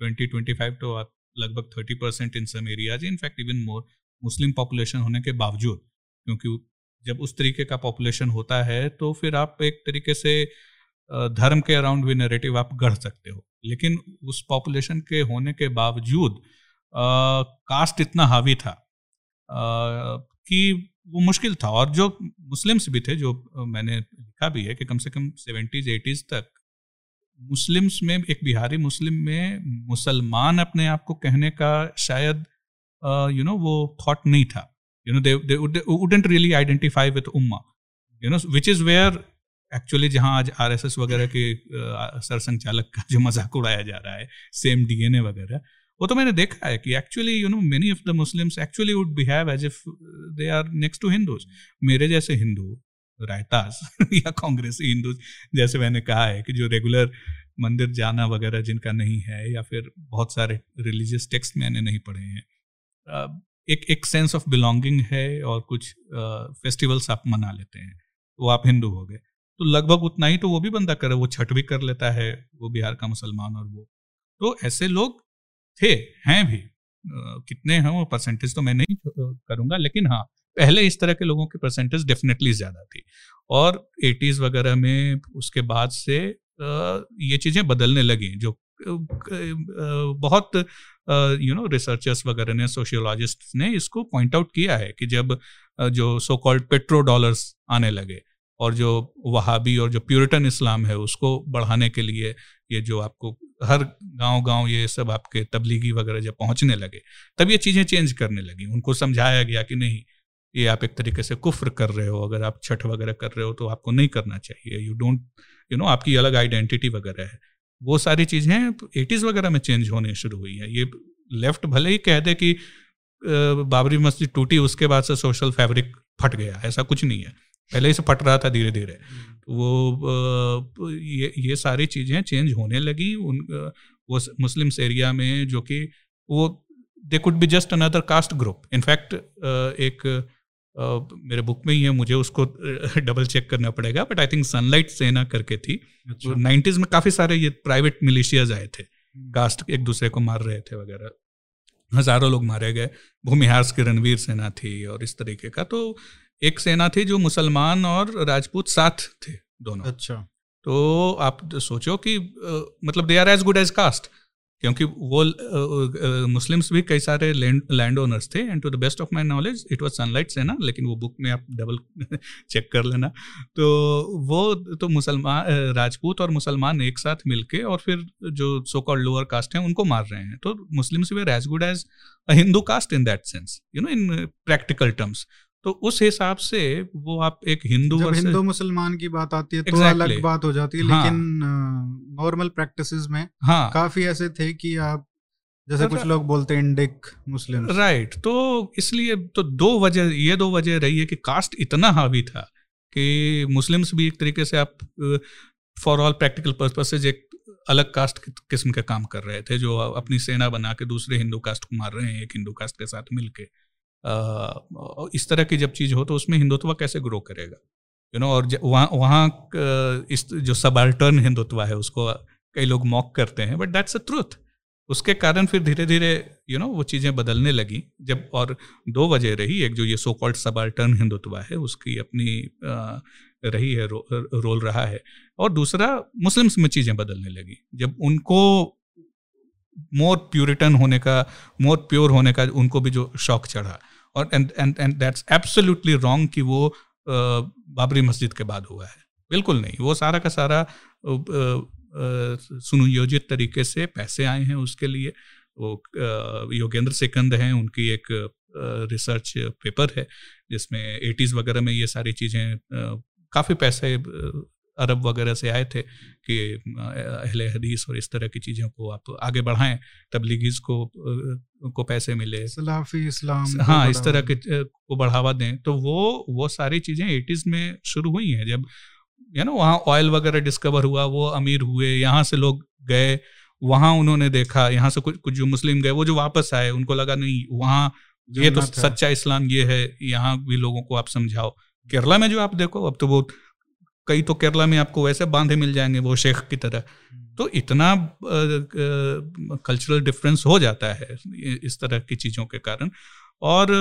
twenty twenty five तो आप लगभग thirty percent in some areas in fact even more Muslim population होने के बावजूद क्योंकि जब उस तरीके का पॉपुलेशन होता है तो फिर आप एक तरीके से धर्म के अराउंड भी नैरेटिव आप गढ़ सकते हो। लेकिन उस पॉपुलेशन के होने के बावजूद आ, कास्ट इतना हावी था आ, कि वो मुश्किल था। और जो मुस्लिम्स भी थे जो मैंने लिखा भी है कि कम से कम सेवेंटीज एटीज तक मुस्लिम्स में एक बिहारी मुस्लिम में मुसलमान अपने आप को कहने का शायद यू नो वो थॉट नहीं था। You know they wouldn't really identify with Umma you know which is where actually जहाँ आज आर एस एस वगैरह के सरसंघ चालक का जो मज़ाक उड़ाया जा रहा है सेम डी एन ए वगैरह, वो तो मैंने देखा है कि actually you know many of the Muslims actually would behave as if they are next to Hindus मेरे जैसे हिंदू रायतास या कांग्रेसी हिंदू जैसे मैंने कहा है कि जो रेगुलर मंदिर जाना वगैरह जिनका नहीं है या फिर बहुत सारे रिलीजियस टेक्स्ट मैंने नहीं पढ़े हैं एक एक सेंस ऑफ़ बिलोंगिंग है और कुछ फेस्टिवल्स आप मना लेते हैं। वो आप हिंदू हो गए। तो लगभग उतना ही तो वो भी बंदा करे, वो छठ भी कर लेता है, वो बिहार का मुसलमान और वो। तो ऐसे लोग थे, हैं भी। कितने हैं वो परसेंटेज तो मैं नहीं करूँगा, लेकिन हाँ पहले इस तरह के लोगों की परसेंटेज डेफिनेटली ज़्यादा थी। और एटीज़ वगैरह में उसके बाद से ये चीज़ें बदलने लगी, जो बहुत यू नो रिसर्चर्स वगैरह ने सोशियोलॉजिस्ट ने इसको पॉइंट आउट किया है कि जब जो सो कॉल्ड पेट्रो डॉलर्स आने लगे और जो वहाबी और जो प्यूरिटन इस्लाम है उसको बढ़ाने के लिए ये जो आपको हर गाँव गाँव ये सब आपके तबलीगी वगैरह जब पहुँचने लगे, तब ये चीज़ें चेंज करने लगी। उनको समझाया गया कि नहीं, ये आप एक तरीके से कुफ्र कर रहे हो, अगर आप छठ वगैरह कर रहे हो तो आपको नहीं करना चाहिए। यू डोंट यू नो आपकी अलग आइडेंटिटी वगैरह है। वो सारी चीज़ें एटीज़ वगैरह में चेंज होने शुरू हुई है। ये लेफ़्ट भले ही कह दे कि बाबरी मस्जिद टूटी उसके बाद से सोशल फैब्रिक फट गया ऐसा कुछ नहीं है। पहले ही से फट रहा था धीरे धीरे तो वो ये ये सारी चीज़ें चेंज होने लगी उन वो मुस्लिम एरिया में जो कि वो they could be just another caste group in fact एक मेरे बुक में ही है मुझे उसको डबल चेक करना पड़ेगा बट आई थिंक सनलाइट सेना करके थी। नाइन्टीज अच्छा। में काफ़ी सारे ये प्राइवेट मिलिशियाज आए थे। Caste hmm. एक दूसरे को मार रहे थे वगैरह। हज़ारों लोग मारे गए। भूमिहार की रणवीर सेना थी और इस तरीके का। तो एक सेना थी जो मुसलमान और राजपूत साथ थे दोनों। अच्छा। तो आप सोचो कि मतलब they are as good as caste क्योंकि वो मुस्लिम्स भी कई सारे लैंड ओनर्स थे and to the best of my knowledge it was sunlight से ना लेकिन वो बुक में आप डबल चेक कर लेना। तो वो तो मुसलमान राजपूत और मुसलमान एक साथ मिलके और फिर जो सो कॉल्ड लोअर कास्ट हैं, उनको मार रहे हैं। तो Muslims were as good as Hindu caste in that sense you know in practical terms तो उस हिसाब से वो आप एक हिंदू जब हिंदू मुसलमान की बात आती है तो exactly. अलग बात हो जाती है हाँ. लेकिन नॉर्मल प्रैक्टिस में हाँ. काफ़ी ऐसे थे कि आप जैसे कुछ लोग बोलते हैं इंडिक मुस्लिम राइट तो इसलिए तो दो वजह ये दो वजह रही है कि कास्ट इतना हावी था कि मुस्लिम्स भी एक तरीके से आप फॉर ऑल प्रैक्टिकल पर्पसेज एक अलग कास्ट किस्म के काम कर रहे थे जो अपनी सेना बना के दूसरे हिंदू कास्ट को मार रहे हैं एक हिंदू कास्ट के साथ मिलके इस तरह की जब चीज़ हो तो उसमें हिंदुत्व कैसे ग्रो करेगा? यू नो और वहाँ वहाँ इस जो सबल्टर्न हिंदुत्व है उसको कई लोग मॉक करते हैं बट दैट्स अ ट्रूथ उसके कारण फिर धीरे धीरे यू नो वो चीज़ें बदलने लगी। जब और दो वजह रही एक जो ये सो कॉल्ड सबल्टर्न हिंदुत्व है उसकी अपनी आ, रही है रो, रोल रहा है और दूसरा मुस्लिम्स में चीज़ें बदलने लगी। जब उनको मोर प्यूरिटन होने का मोर प्योर होने का उनको भी जो शौक चढ़ा और and and and that's absolutely wrong कि वो बाबरी मस्जिद के बाद हुआ है। बिल्कुल नहीं। वो सारा का सारा सुनियोजित तरीके से पैसे आए हैं उसके लिए। वो योगेंद्र सिकंद हैं, उनकी एक रिसर्च पेपर है, जिसमें एटीज़ वगैरह में ये सारी चीज़ें काफ़ी पैसे अरब वगैरह से आए थे कि अहले हदीस और इस तरह की चीज़ों को आप आगे बढ़ाएँ तबलीगीज को को पैसे मिले। सलाफी इस्लाम हाँ इस तरह के को बढ़ावा दें। तो वो वो सारी चीज़ें एटीज़ में शुरू हुई हैं। जब यू नो वहाँ ऑयल वगैरह डिस्कवर हुआ वो अमीर हुए यहाँ से लोग गए वहाँ उन्होंने देखा यहाँ से कुछ कुछ जो मुस्लिम गए वो जो वापस आए उनको लगा नहीं वहाँ ये तो सच्चा इस्लाम ये है यहाँ भी लोगों को आप समझाओ। केरला में जो आप देखो अब तो वो कई तो केरला में आपको वैसे बांधे मिल जाएँगे वो शेख की तरह। तो इतना कल्चरल डिफरेंस हो जाता है इस तरह की चीज़ों के कारण। और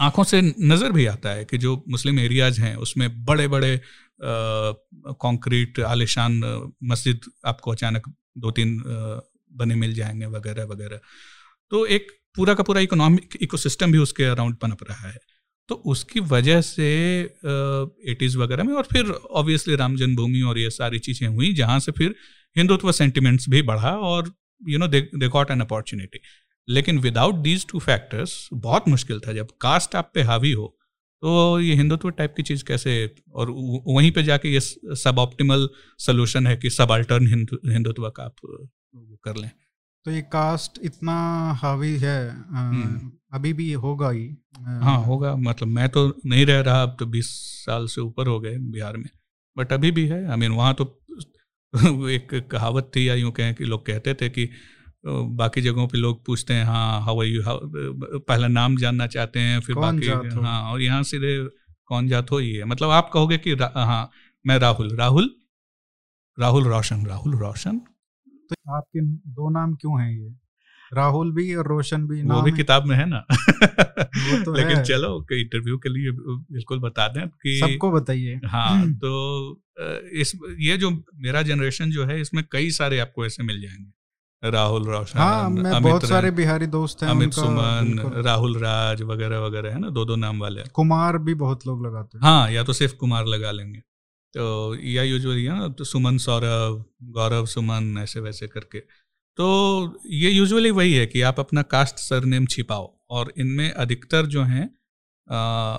आँखों से नज़र भी आता है कि जो मुस्लिम एरियाज़ हैं, उसमें बड़े बड़े कंक्रीट आलिशान मस्जिद आपको अचानक दो तीन बने मिल जाएँगे वगैरह वगैरह। तो एक पूरा का पूरा इकोनॉमिक इकोसिस्टम भी उसके अराउंड पनप रहा है। तो उसकी वजह से एटीज़ वगैरह में और फिर ऑब्वियसली राम जन्मभूमि और ये सारी चीज़ें हुई, जहाँ से फिर हिंदुत्व सेंटिमेंट्स भी बढ़ा और you know they got an opportunity लेकिन विदाउट दीज टू फैक्टर्स बहुत मुश्किल था। जब कास्ट आप पे हावी हो तो ये हिंदुत्व टाइप की चीज़ कैसे, और वहीं पे जाके ये सब ऑप्टिमल सोल्यूशन है कि सब अल्टर्न हिंदुत्व का आप कर लें। तो ये कास्ट इतना हावी है हम्म। अभी भी होगा ही हाँ होगा। मतलब मैं तो नहीं रह रहा अब तो बीस साल से ऊपर हो गए बिहार में। बट अभी भी है। आई मीन वहाँ तो एक कहावत थी या यूँ कहें कि लोग कहते थे कि बाकी जगहों पे लोग पूछते हैं हाँ हाउ यू पहला नाम जानना चाहते हैं फिर बाकी हाँ? और यहाँ सीधे कौन जात हो ही है। मतलब आप कहोगे कि हाँ मैं राहुल। राहुल? राहुल रोशन राहुल रोशन। तो आपके दो नाम क्यों हैं ये? राहुल भी और रोशन भी वो भी किताब में है ना? तो लेकिन है। चलो इंटरव्यू के लिए बिल्कुल बता दें कि सबको बताइए। हाँ तो इस ये जो मेरा जनरेशन जो है इसमें कई सारे आपको ऐसे मिल जाएँगे। राहुल रोशन हाँ, मैं बहुत सारे बिहारी दोस्त हैं अमित सुमन राहुल राज वगैरह वगैरह है ना? दो दो नाम वाले। कुमार भी बहुत लोग लगाते हैं। हाँ या तो सिर्फ़ कुमार लगा लेंगे। तो या यूजुअली ना तो सुमन सौरभ, गौरव सुमन, ऐसे वैसे करके। तो ये यूजुअली वही है कि आप अपना कास्ट सरनेम छिपाओ और इनमें अधिकतर जो हैं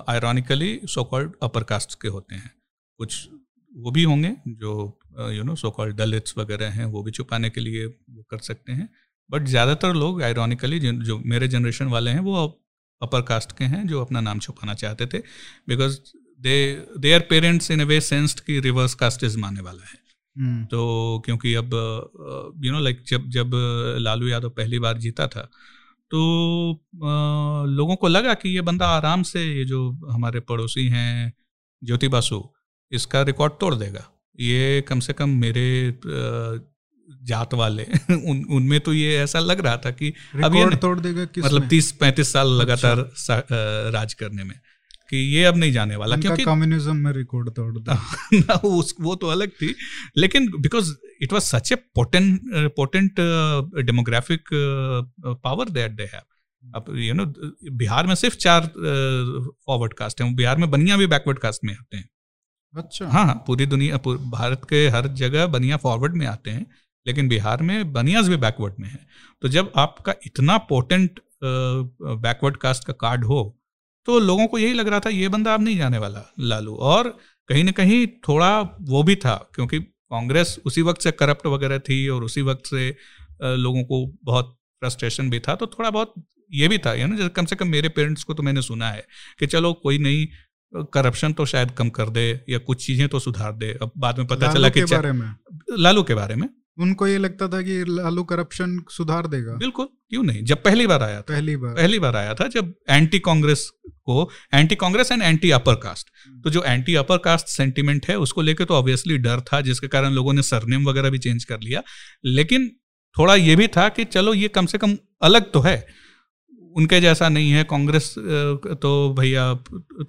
ironically so called upper caste के होते हैं। कुछ वो भी होंगे जो you know so called Dalits वगैरह हैं, वो भी छुपाने के लिए वो कर सकते हैं। बट ज़्यादातर लोग आयरॉनिकली जो मेरे जनरेशन वाले हैं, वो अपर कास्ट के हैं, जो अपना नाम छुपाना चाहते थे। Because they their parents in a way sensed की रिवर्स कास्टिज मानने वाला है hmm. तो क्योंकि अब यू नो लाइक जब जब लालू यादव पहली बार जीता था तो uh, लोगों को लगा कि ये बंदा आराम से ये जो हमारे पड़ोसी हैं ज्योति बासु इसका रिकॉर्ड तोड़ देगा ये कम से कम मेरे जात वाले उन उनमें तो ये ऐसा लग रहा था कि अब ये तोड़ देगा किस मतलब तीस पैंतीस साल लगातार अच्छा। राज करने में कि ये अब नहीं जाने वाला क्योंकि कम्युनिज्म में रिकॉर्ड तोड़ ना उस वो तो अलग थी लेकिन because it was such a potent potent demographic power that they have अब यू नो बिहार में सिर्फ़ चार फॉरवर्ड कास्ट हैं बिहार में बनिया भी बैकवर्ड कास्ट में आते हैं। अच्छा। हाँ हाँ पूरी दुनिया पूर, भारत के हर जगह बनिया फॉरवर्ड में आते हैं लेकिन बिहार में बनियाज भी बैकवर्ड में है। तो जब आपका इतना पोटेंट बैकवर्ड कास्ट का कार्ड हो तो लोगों को यही लग रहा था ये बंदा अब नहीं जाने वाला लालू। और कहीं ना कहीं थोड़ा वो भी था क्योंकि कांग्रेस उसी वक्त से करप्ट वगैरह थी और उसी वक्त से लोगों को बहुत फ्रस्ट्रेशन भी था तो थोड़ा बहुत ये भी था यानी कम से कम मेरे पेरेंट्स को तो मैंने सुना है कि चलो कोई नहीं करप्शन तो शायद कम कर दे या कुछ चीज़ें तो सुधार दे अब बाद में पता चला कि बारे में? लालू के बारे में। उनको ये लगता था कि लालू करप्शन सुधार देगा। बिल्कुल क्यों नहीं जब पहली बार आया था। पहली बार। पहली बार आया था जब एंटी कांग्रेस को anti Congress and anti upper caste तो जो एंटी अपर कास्ट सेंटिमेंट है उसको लेकर तो ऑब्वियसली डर था जिसके कारण लोगों ने सरनेम वगैरह भी चेंज कर लिया। लेकिन थोड़ा ये भी था कि चलो ये कम से कम अलग तो है। उनके जैसा नहीं है कांग्रेस तो भैया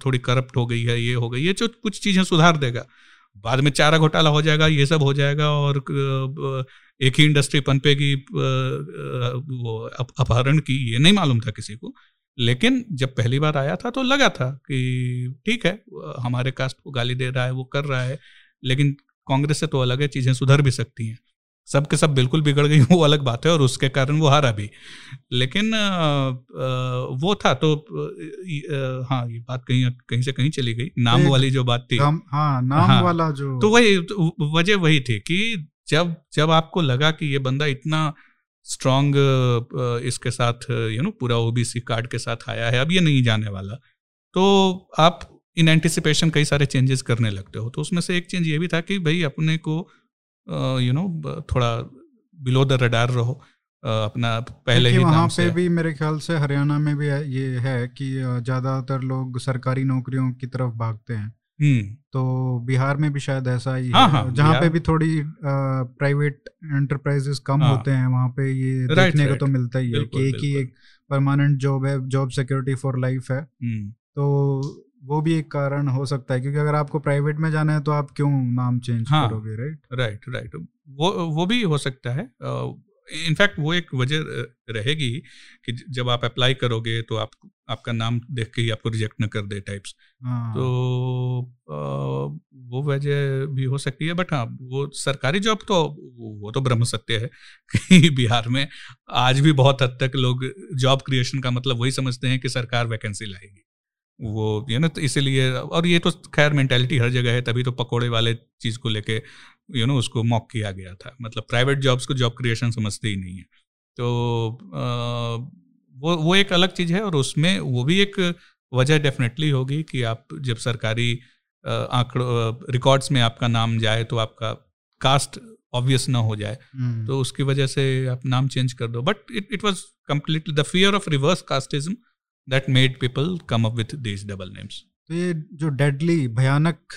थोड़ी करप्ट हो गई है ये हो गई ये जो कुछ चीज़ें सुधार देगा। बाद में चारा घोटाला हो जाएगा ये सब हो जाएगा और एक ही इंडस्ट्री पनपेगी वो अपहरण की ये नहीं मालूम था किसी को। लेकिन जब पहली बार आया था तो लगा था कि ठीक है हमारे कास्ट को गाली दे रहा है वो कर रहा है लेकिन कांग्रेस से तो अलग है चीज़ें सुधर भी सकती हैं। सब के सब बिल्कुल बिगड़ गई वो अलग बात है और उसके कारण वो हारा भी। लेकिन वो था तो हाँ ये बात कहीं कहीं से कहीं चली गई। नाम वाली जो बात थी। हाँ नाम हाँ, वाला जो तो वही तो वजह वही थी कि जब जब आपको लगा कि ये बंदा इतना स्ट्रांग इसके साथ यू नो पूरा ओबीसी कार्ड के साथ आया है। अब ये नहीं जाने वाला। तो आप इन एंटिसिपेशन कई सारे चेंजेस करने लगते हो। तो उसमें से एक चेंज ये भी था कि भाई अपने को यू नो थोड़ा बिलो द रडार रहो अपना पहले ही वहाँ पे भी मेरे ख्याल से हरियाणा में भी ये है कि ज़्यादातर लोग सरकारी नौकरियों की तरफ़ भागते हैं। तो बिहार में भी शायद ऐसा ही हाँ, है जहाँ पे भी थोड़ी प्राइवेट एंटरप्राइजेस कम हाँ, होते हैं वहाँ पे ये देखने को तो मिलता ही है कि एक ही एक परमानेंट जॉब है जॉब सिक्योरिटी फॉर लाइफ है। हम्म। तो वो भी एक कारण हो सकता है क्योंकि अगर आपको प्राइवेट में जाना है तो आप क्यों नाम चेंज हाँ, करोगे राइट राइट राइट वो वो भी हो सकता है इनफैक्ट वो एक वजह रहेगी कि जब आप अप्लाई करोगे तो आप आपका नाम देख के ही आपको रिजेक्ट न कर दे टाइप्स हाँ. तो आ, वो वजह भी हो सकती है बट हाँ वो सरकारी जॉब तो वो तो ब्रह्म सत्य है कि बिहार में आज भी बहुत हद तक लोग जॉब क्रिएशन का मतलब वही समझते हैं कि सरकार वैकेंसी लाएगी। वो ये ना तो इसीलिए और ये तो खैर मेंटेलिटी हर जगह है तभी तो पकोड़े वाले चीज़ को लेके यू नो उसको मॉक किया गया था। मतलब प्राइवेट जॉब्स को जॉब क्रिएशन समझते ही नहीं है। तो आ, वो वो एक अलग चीज़ है और उसमें वो भी एक वजह डेफिनेटली होगी कि आप जब सरकारी आंकड़ों रिकॉर्ड्स में आपका नाम जाए तो आपका कास्ट ऑब्वियस ना हो जाए हम्म। तो उसकी वजह से आप नाम चेंज कर दो but it it was completely the fear of reverse casteism that made people come up with this double names तो ये जो डेडली भयानक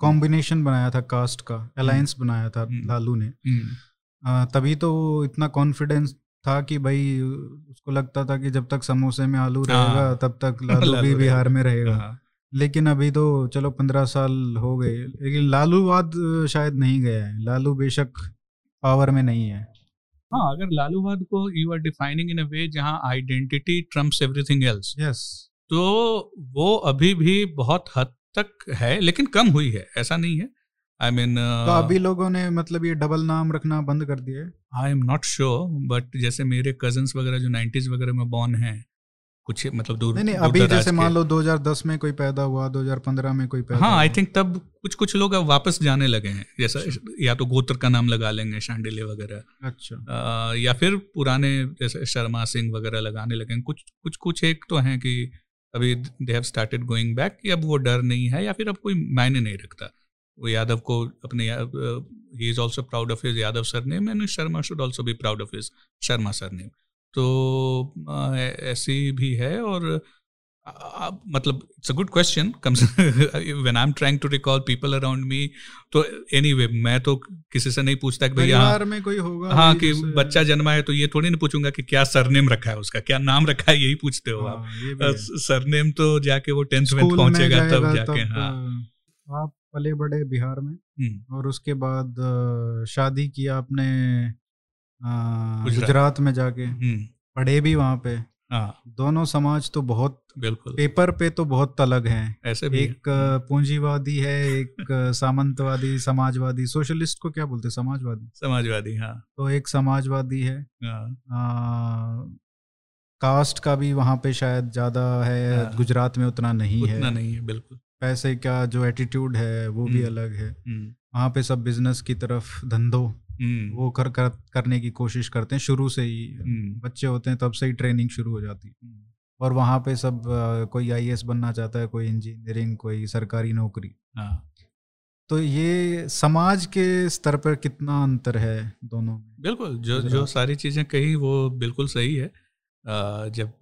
कॉम्बिनेशन बनाया था कास्ट का अलायंस hmm. बनाया था hmm. लालू ने. तभी तो इतना कॉन्फिडेंस था कि भाई उसको लगता था कि जब तक समोसे में आलू हाँ। रहेगा तब तक लालू भी बिहार में रहेगा। हाँ। लेकिन अभी तो चलो पंद्रह साल हो गए लेकिन लालूवाद शायद नहीं गया है। लालू बेशक पावर में नहीं है। हाँ अगर लालूवाद को you are defining in a way जहाँ identity trumps everything else yes तो वो अभी भी बहुत हद तक है लेकिन कम हुई है ऐसा नहीं है। I I mean mean, uh, तो अभी लोगों ने मतलब ये डबल नाम रखना बंद कर दिया I am not sure but जैसे मेरे कजन्स वगैरह जो नाइन्टीज वगैरह में बॉर्न हैं कुछ मतलब दूर नहीं नहीं दूर अभी जैसे मान लो 2010 में कोई पैदा हुआ 2015 में कोई पैदा हाँ आई थिंक तब कुछ कुछ लोग अब वापस जाने लगे हैं। जैसा या तो गोत्र का नाम लगा लेंगे शांडिले वगैरह। अच्छा। आ, या फिर पुराने जैसे शर्मा सिंह वगैरह लगाने लगे कुछ कुछ कुछ एक तो हैं कि अभी they have started going back कि अब वो डर नहीं है या फिर अब कोई मायने नहीं रखता। वो यादव को अपने ही is also proud of his Yadav surname and Sharma should also be proud of his Sharma surname तो ऐसी भी है और आ, मतलब it's a good question comes when I am trying to recall people around me तो anyway anyway, मैं तो किसी से नहीं पूछता कि भाई यहाँ में कोई होगा हाँ कि बच्चा जन्मा है तो ये थोड़ी नहीं पूछूँगा कि क्या सरनेम रखा है उसका क्या नाम रखा है यही पूछते हो हाँ, आप। सरनेम तो जाके वो टेंथ में पहुंचेगा तब जाके हाँ। आप पले बड़े बिहार में। और उसके बाद शादी किया आपने गुजरात। में जाके। पढ़े भी वहाँ पे। हाँ। दोनों समाज तो बहुत बिल्कुल। पेपर पे तो बहुत अलग हैं। ऐसे भी एक पूंजीवादी है एक सामंतवादी समाजवादी सोशलिस्ट को क्या बोलते समाजवादी? समाजवादी हाँ। तो एक समाजवादी है। हाँ। कास्ट का भी वहाँ पे शायद ज़्यादा है हाँ, गुजरात में उतना नहीं उतना है। उतना नहीं है बिल्कुल। पैसे का जो एटीट्यूड है वो भी हम्म। अलग है हम्म। वहाँ पे सब बिज़नेस की तरफ़ धंधों हम्म। वो कर, कर करने की कोशिश करते हैं शुरू से ही। बच्चे होते हैं तब से ही ट्रेनिंग शुरू हो जाती है। और वहाँ पे सब कोई आई बनना चाहता है कोई इंजीनियरिंग कोई सरकारी नौकरी हाँ। तो ये समाज के स्तर पर कितना अंतर है दोनों में बिल्कुल जो जो सारी चीज़ें कही वो बिल्कुल सही है जब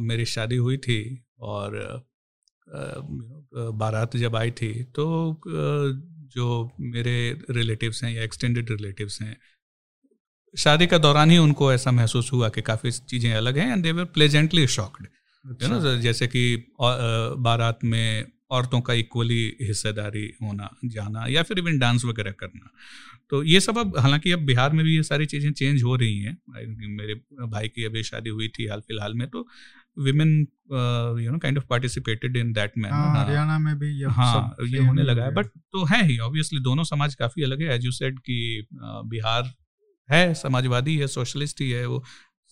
मेरी शादी हुई थी और बारात जब आई थी तो जो मेरे रिलेटिव्स हैं या एक्सटेंडेड रिलेटिव्स हैं शादी का दौरान ही उनको ऐसा महसूस हुआ कि काफ़ी चीज़ें अलग हैं and they were pleasantly shocked you know जैसे कि बारात में औरतों का इक्वली हिस्सेदारी होना जाना या फिर इवन डांस वगैरह करना। तो ये सब अब हालाँकि अब बिहार में भी ये सारी चीज़ें चेंज हो रही हैं। मेरे भाई की अभी शादी हुई थी हाल फ़िलहाल में तो women you know kind of participated in that man Haryana में भी ये हाँ ये होने लगा है। बट तो है ही ऑब्वियसली दोनों समाज काफ़ी अलग है। एज यू सेड कि बिहार है समाजवादी है सोशलिस्ट ही है वो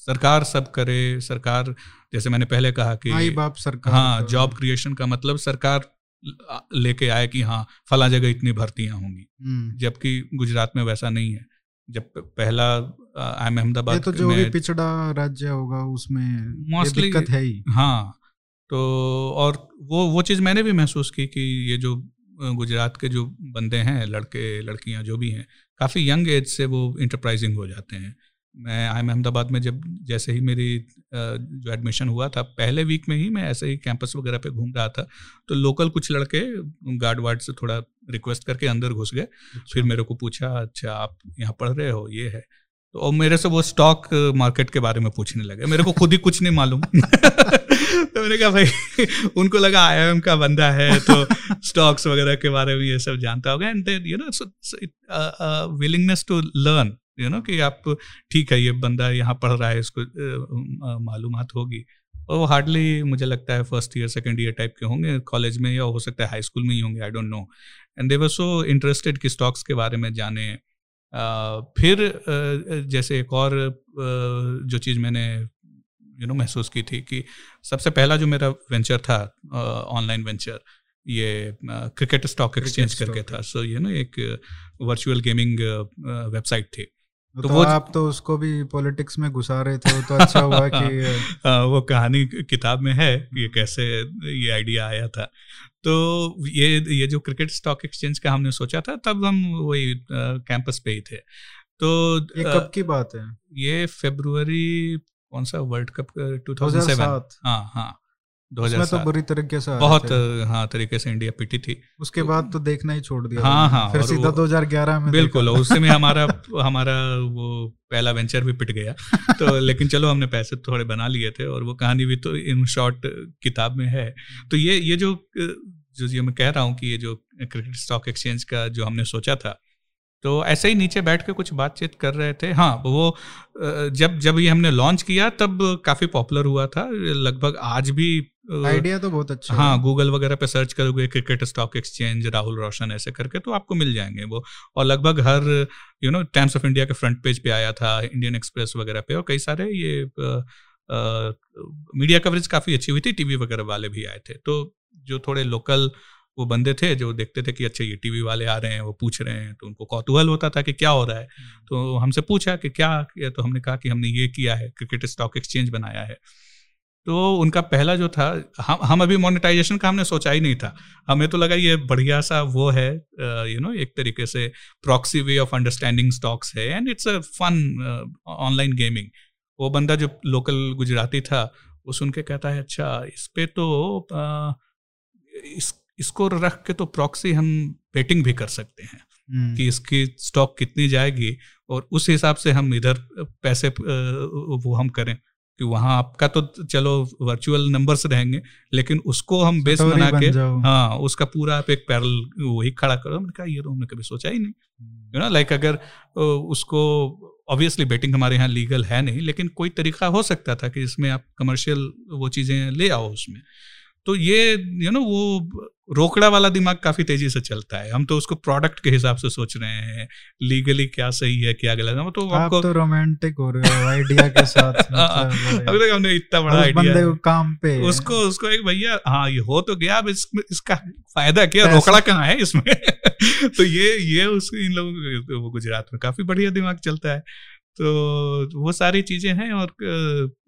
सरकार सब करे सरकार जैसे मैंने पहले कहा कि माई बाप सरकार हाँ जॉब क्रिएशन का मतलब सरकार लेके आए कि हाँ फला जगह इतनी भर्तियाँ होंगी। हम्म। जबकि गुजरात में वैसा नहीं है। जब पहला आई एम अहमदाबाद तो जो भी पिछड़ा राज्य होगा उसमें मोस्टली दिक्कत है ही। हाँ तो और वो वो चीज़ मैंने भी महसूस की कि ये जो गुजरात के जो बंदे हैं लड़के लड़कियाँ जो भी हैं काफ़ी यंग एज से वो इंटरप्राइजिंग हो जाते हैं। मैं आई एम अहमदाबाद में जब जैसे ही मेरी जो एडमिशन हुआ था पहले वीक में ही मैं ऐसे ही कैंपस वगैरह पे घूम रहा था तो लोकल कुछ लड़के गार्ड वार्ड से थोड़ा रिक्वेस्ट करके अंदर घुस गए। अच्छा। फिर मेरे को पूछा अच्छा आप यहाँ पढ़ रहे हो? ये है। और मेरे से वो स्टॉक मार्केट के बारे में पूछने लगे। मेरे को खुद ही कुछ नहीं मालूम। तो मैंने कहा, भाई, उनको लगा आई एम का बंदा है तो स्टॉक्स वगैरह के बारे में ये सब जानता होगा। And you know willingness to learn you know कि आप, ठीक है, ये बंदा यहाँ पढ़ रहा है, इसको मालूम होगी। और वो हार्डली मुझे लगता है first year second year type के होंगे कॉलेज में या हो सकता है हाई स्कूल में ही होंगे I don't know and they were so interested कि स्टॉक्स के बारे में जाने फिर जैसे एक और जो चीज़ मैंने यू नो महसूस की थी कि सबसे पहला जो मेरा वेंचर था ऑनलाइन वेंचर ये क्रिकेट स्टॉक एक्सचेंज करके था। सो यू नो एक वर्चुअल गेमिंग वेबसाइट थी। तो, तो वो आप तो उसको भी पॉलिटिक्स में घुसा रहे थे तो अच्छा हुआ कि आ, वो कहानी किताब में है ये कैसे ये आइडिया आया था। तो ये ये जो क्रिकेट स्टॉक एक्सचेंज का हमने सोचा था तब हम वही कैंपस पे ही थे। तो ये कब की बात है? ये फेब्रुवरी कौन सा? World cup two thousand seven हाँ हाँ। 2000 तो बुरी तरीके से बहुत हाँ तरीके से इंडिया पिटी थी। उसके बाद तो देखना ही छोड़ दिया। हाँ हाँ फिर सीधा 2011 में बिल्कुल उस समय हमारा हमारा वो पहला वेंचर भी पिट गया। तो लेकिन चलो हमने पैसे थोड़े बना लिए थे और वो कहानी भी तो इन शॉर्ट किताब में है। तो ये ये जो जो ये मैं कह रहा हूँ कि ये जो क्रिकेट स्टॉक एक्सचेंज का जो हमने सोचा था तो ऐसे ही नीचे बैठ के कुछ बातचीत कर रहे थे। हाँ वो जब जब ये हमने लॉन्च किया तब काफ़ी पॉपुलर हुआ था। लगभग आज भी आइडिया तो बहुत अच्छा हाँ गूगल वगैरह पे सर्च करोगे cricket stock exchange Rahul Roshan ऐसे करके तो आपको मिल जाएँगे वो। और लगभग हर you know Times of India के फ्रंट पेज पे आया था इंडियन एक्सप्रेस वगैरह पे और कई सारे ये मीडिया कवरेज काफ़ी अच्छी हुई थी टीवी वगैरह वाले भी आए थे। तो जो थोड़े लोकल वो बंदे थे जो देखते थे कि अच्छा ये टीवी वाले आ रहे हैं वो पूछ रहे हैं तो उनको कौतूहल होता था कि क्या हो रहा है। हम्म। तो हमसे पूछा कि क्या किया तो हमने कहा कि हमने ये किया है क्रिकेट स्टॉक एक्सचेंज बनाया है। तो उनका पहला जो था हम हम अभी मोनेटाइजेशन का हमने सोचा ही नहीं था। हमें तो लगा ये बढ़िया सा वो है यू नो एक तरीके से proxy way of understanding stocks है and it's a fun online gaming वो बंदा जो लोकल गुजराती था वो सुन के कहता है अच्छा इस पे तो आ, इस इसको रख के तो प्रॉक्सी हम बेटिंग भी कर सकते हैं hmm. कि इसकी स्टॉक कितनी जाएगी और उस हिसाब से हम इधर पैसे वो हम करें। कि वहाँ आपका तो चलो वर्चुअल नंबर्स रहेंगे लेकिन उसको हम बेस बना के हाँ उसका पूरा आप एक पैरल वही खड़ा करो। हमने कहा ये तो हमने कभी सोचा ही नहीं। यू नो लाइक अगर उसको ऑब्वियसली बेटिंग हमारे यहाँ लीगल है नहीं लेकिन कोई तरीका हो सकता था कि इसमें आप कमर्शियल वो चीज़ें ले आओ उसमें। तो ये यू you नो know, वो रोकड़ा वाला दिमाग काफ़ी तेज़ी से चलता है। हम तो उसको प्रोडक्ट के हिसाब से सोच रहे हैं लीगली क्या सही है क्या गलत है। तो आप आपको तो रोमांटिक हो रहे हो आइडिया के साथ मतलब अभी तक हमने इतना बड़ा आइडिया बंदे को काम पे उसको उसको एक भैया हाँ ये हो तो गया अब इस, इसका फ़ायदा क्या रोकड़ा कहाँ है इसमें? तो ये ये उस इन लोगों को गुजरात में काफ़ी बढ़िया दिमाग चलता है। तो वो सारी चीज़ें हैं और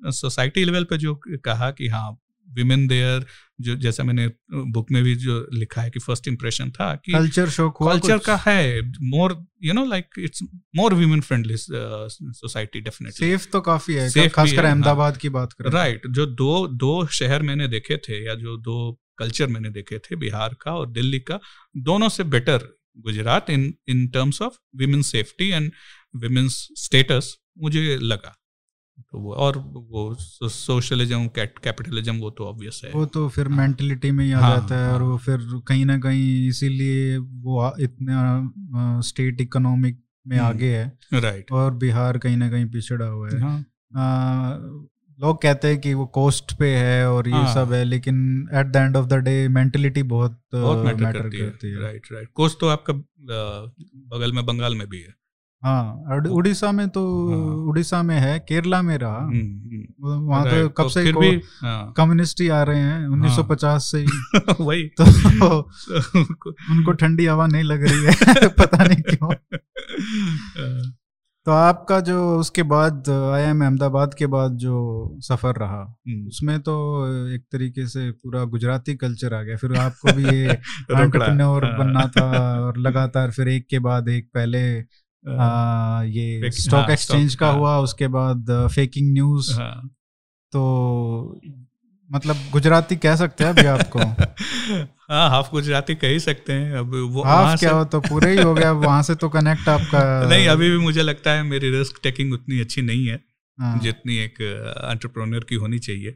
सोसाइटी लेवल पे जो कहा कि हाँ विमेन देयर जो जैसा मैंने बुक में भी जो लिखा है कि फ़र्स्ट इंप्रेशन था कि कल्चर शो कल्चर का है more you know like it's more women friendly society definitely safe तो काफ़ी है सेफ़ खासकर हाँ। अहमदाबाद की बात करें। राइट जो दो दो शहर मैंने देखे थे या जो दो कल्चर मैंने देखे थे बिहार का और दिल्ली का दोनों से better Gujarat in in terms of women safety and women's status मुझे लगा। तो वो और वो सोशलिज्म कैपिटलिज्म वो तो ऑब्वियस है। वो तो फिर मेंटलिटी में ही आ हाँ, जाता है हाँ, और वो फिर कहीं ना कहीं इसीलिए वो इतना स्टेट इकोनॉमिक में हम्म, आगे है। राइट और बिहार कहीं ना कहीं पिछड़ा हुआ है। हाँ, आ, लोग कहते हैं कि वो कोस्ट पे है और ये हाँ, सब है लेकिन at the end of the day mentality बहुत बहुत मैटर करती, करती है। राइट राइट कोस्ट तो आपका बगल में बंगाल में भी है। हाँ उड़ीसा में तो हाँ। उड़ीसा में है केरला में रहा हम्म, हम्म। वहाँ तो कब तो से हाँ। कम्युनिस्ट ही आ रहे हैं 1950 हाँ। से ही वही तो उनको ठंडी हवा नहीं लग रही है पता नहीं क्यों तो आपका जो उसके बाद आई एम अहमदाबाद के बाद जो सफ़र रहा हम्म। उसमें तो एक तरीके से पूरा गुजराती कल्चर आ गया फिर आपको भी ये एंटरप्रेन्योर बनना था और लगातार फिर एक के बाद एक पहले आ, ये स्टॉक हाँ, एक्सचेंज का हाँ, हुआ उसके बाद फेकिंग न्यूज़ हाँ, तो मतलब गुजराती कह सकते हैं अभी आपको? हाँ हाफ़ गुजराती कह ही सकते हैं। अब वो हाफ़ क्या हो तो पूरे ही हो गया वहाँ से तो कनेक्ट आपका नहीं अभी भी मुझे लगता है मेरी रिस्क टेकिंग उतनी अच्छी नहीं है हाँ. जितनी एक एंटरप्रेन्योर की होनी चाहिए।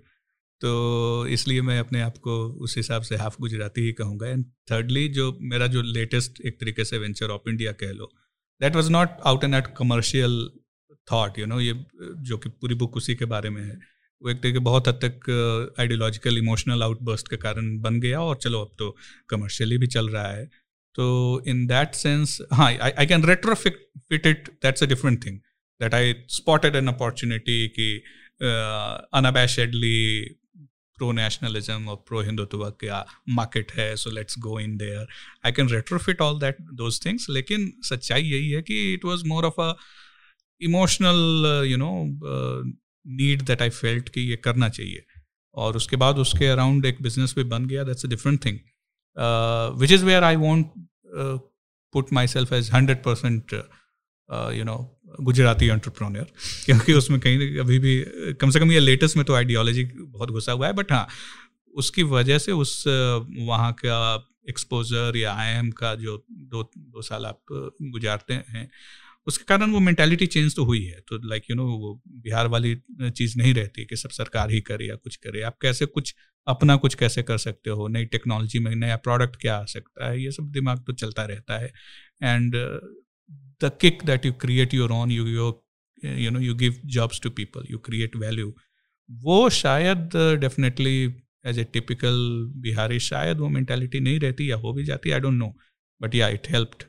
तो इसलिए मैं अपने आप को उस हिसाब से हाफ़ गुजराती ही कहूँगा। एंड थर्डली जो मेरा जो लेटेस्ट एक तरीके से वेंचर ऑफ़ इंडिया कह लो that was not out and out commercial thought you know ये जो कि पूरी बुक उसी के बारे में है। वो एक तरीके बहुत हद तक आइडियोलॉजिकल इमोशनल आउटबर्स्ट के कारण बन गया और चलो अब तो कमर्शियली भी चल रहा है। तो इन दैट सेंस हाँ I can retrofit it that's a different thing that I spotted an opportunity कि अनअबैशेडली प्रो नेशनलिज्म और प्रो हिंदुत्व का मार्केट है so let's go in there I can retrofit all that those things लेकिन सच्चाई यही है कि it was more of a emotional you know need that I felt कि ये करना चाहिए और उसके बाद उसके अराउंड एक बिज़नेस भी बन गया that's a different thing which is where I want put myself as hundred percent you know Gujarati entrepreneur क्योंकि उसमें कहीं अभी भी, कम से कम ये लेटेस्ट में तो आइडियोलॉजी बहुत घुसा हुआ है बट हाँ उसकी वजह से उस, वहाँ का एक्सपोजर या आईएम का जो दो दो साल आप गुजारते हैं, उसके कारण वो मेंटालिटी चेंज तो हुई है। तो लाइक यू नो वो बिहार वाली चीज़ नहीं रहती कि सब सरकार ही करे या कुछ करे। आप कैसे कुछ, अपना कुछ कैसे कर सकते हो? नई टेक्नोलॉजी में नया प्रोडक्ट क्या आ सकता है? ये सब दिमाग तो चलता रहता है। And the kick that you create your own you your you know you give jobs to people you create value वो शायद definitely as a typical Bihari शायद वो मैंटेलिटी नहीं रहती या हो भी जाती I don't know but yeah it helped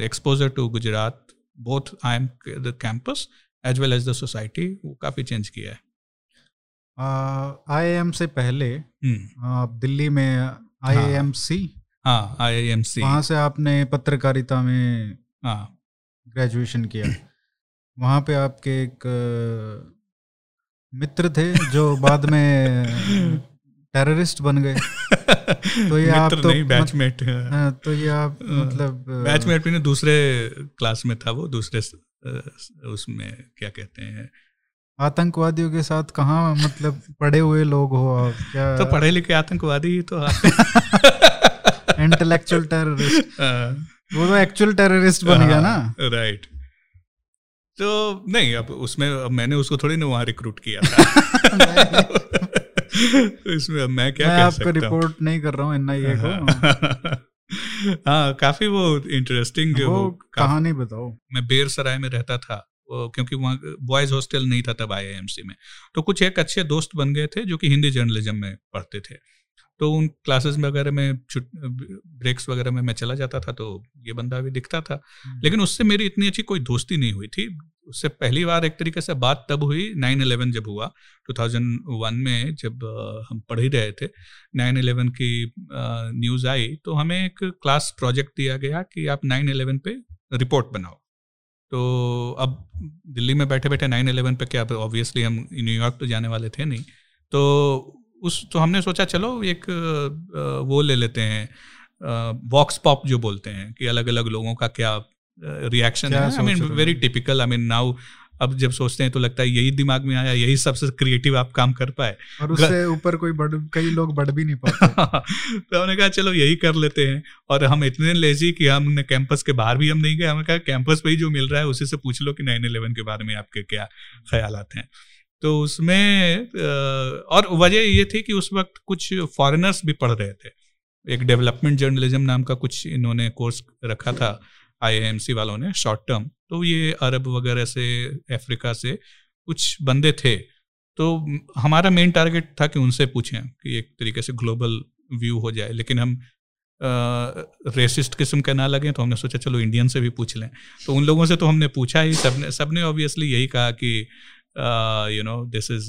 exposure to Gujarat both I am the campus as well as the society वो काफ़ी चेंज किया है। आई एम से पहले uh, दिल्ली में आई एम सी हाँ आई एम सी वहाँ से आपने पत्रकारिता में हाँ। ग्रेजुएशन किया। वहाँ पे आपके एक मित्र थे जो बाद में टेररिस्ट बन गए। तो ये आप तो नहीं बैचमेट हाँ, तो ये आप हाँ, मतलब बैचमेट भी नहीं दूसरे क्लास में था वो दूसरे उसमें क्या कहते हैं? आतंकवादियों के साथ कहाँ मतलब पढ़े हुए लोग हो आप? क्या तो पढ़े लिखे आतंकवादी ही तो इंटेलेक्चुअल टेररिस्ट वो तो एक्चुअल टेररिस्ट बन गया ना। राइट तो नहीं अब उसमें अब मैंने उसको थोड़ी ना वहाँ रिक्रूट किया था। तो इसमें अब मैं क्या मैं आपको रिपोर्ट नहीं कर रहा हूँ एनआईए को। हाँ काफ़ी वो इंटरेस्टिंग वो कहानी बताओ। मैं बेर सराय में रहता था क्योंकि वहाँ बॉयज़ हॉस्टल नहीं था तब आई में। तो कुछ एक अच्छे दोस्त बन गए थे जो कि हिंदी जर्नलिज्म में पढ़ते थे। तो उन क्लासेस में वगैरह में ब्रेक्स वगैरह में मैं चला जाता था तो ये बंदा भी दिखता था। हम्म। लेकिन उससे मेरी इतनी अच्छी कोई दोस्ती नहीं हुई थी। उससे पहली बार एक तरीके से बात तब हुई नाइन इलेवन जब हुआ 2001 में जब हम पढ़ ही रहे थे। नाइन इलेवन की न्यूज़ आई तो हमें एक क्लास प्रोजेक्ट दिया गया कि आप नाइन इलेवन पे रिपोर्ट बनाओ। तो अब दिल्ली में बैठे बैठे नाइन इलेवन पे क्या ऑब्वियसली हम न्यूयॉर्क तो जाने वाले थे नहीं। तो उस तो हमने सोचा चलो एक वो ले लेते हैं बॉक्स पॉप जो बोलते हैं कि अलग अलग लोगों का क्या रिएक्शन है। I mean very typical I mean now अब जब सोचते हैं तो लगता है यही दिमाग में आया यही सबसे क्रिएटिव आप काम कर पाए। और उससे ऊपर कोई बढ़ कई लोग बढ़ भी नहीं पाते। तो हमने कहा चलो यही कर लेते हैं। और हम इतने लेजी कि हमने कैंपस के बाहर भी हम नहीं गए। हमने कहा कैंपस पे ही जो मिल रहा है उसी से पूछ लो कि नाइन इलेवन के बारे में आपके क्या ख्याल हैं? तो उसमें और वजह ये थी कि उस वक्त कुछ फॉरेनर्स भी पढ़ रहे थे। एक डेवलपमेंट जर्नलिज्म नाम का कुछ इन्होंने कोर्स रखा था आई वालों ने शॉर्ट टर्म तो ये अरब वगैरह से, अफ्रीका से कुछ बंदे थे। तो हमारा मेन टारगेट था कि उनसे पूछें कि एक तरीके से ग्लोबल व्यू हो जाए। लेकिन हम रेसिस्ट किस्म के ना लगे तो हमने सोचा, चलो इंडियन से भी पूछ लें। तो उन लोगों से तो हमने पूछा ही, सबने सबने ऑब्वियसली यही कहा कि you know this is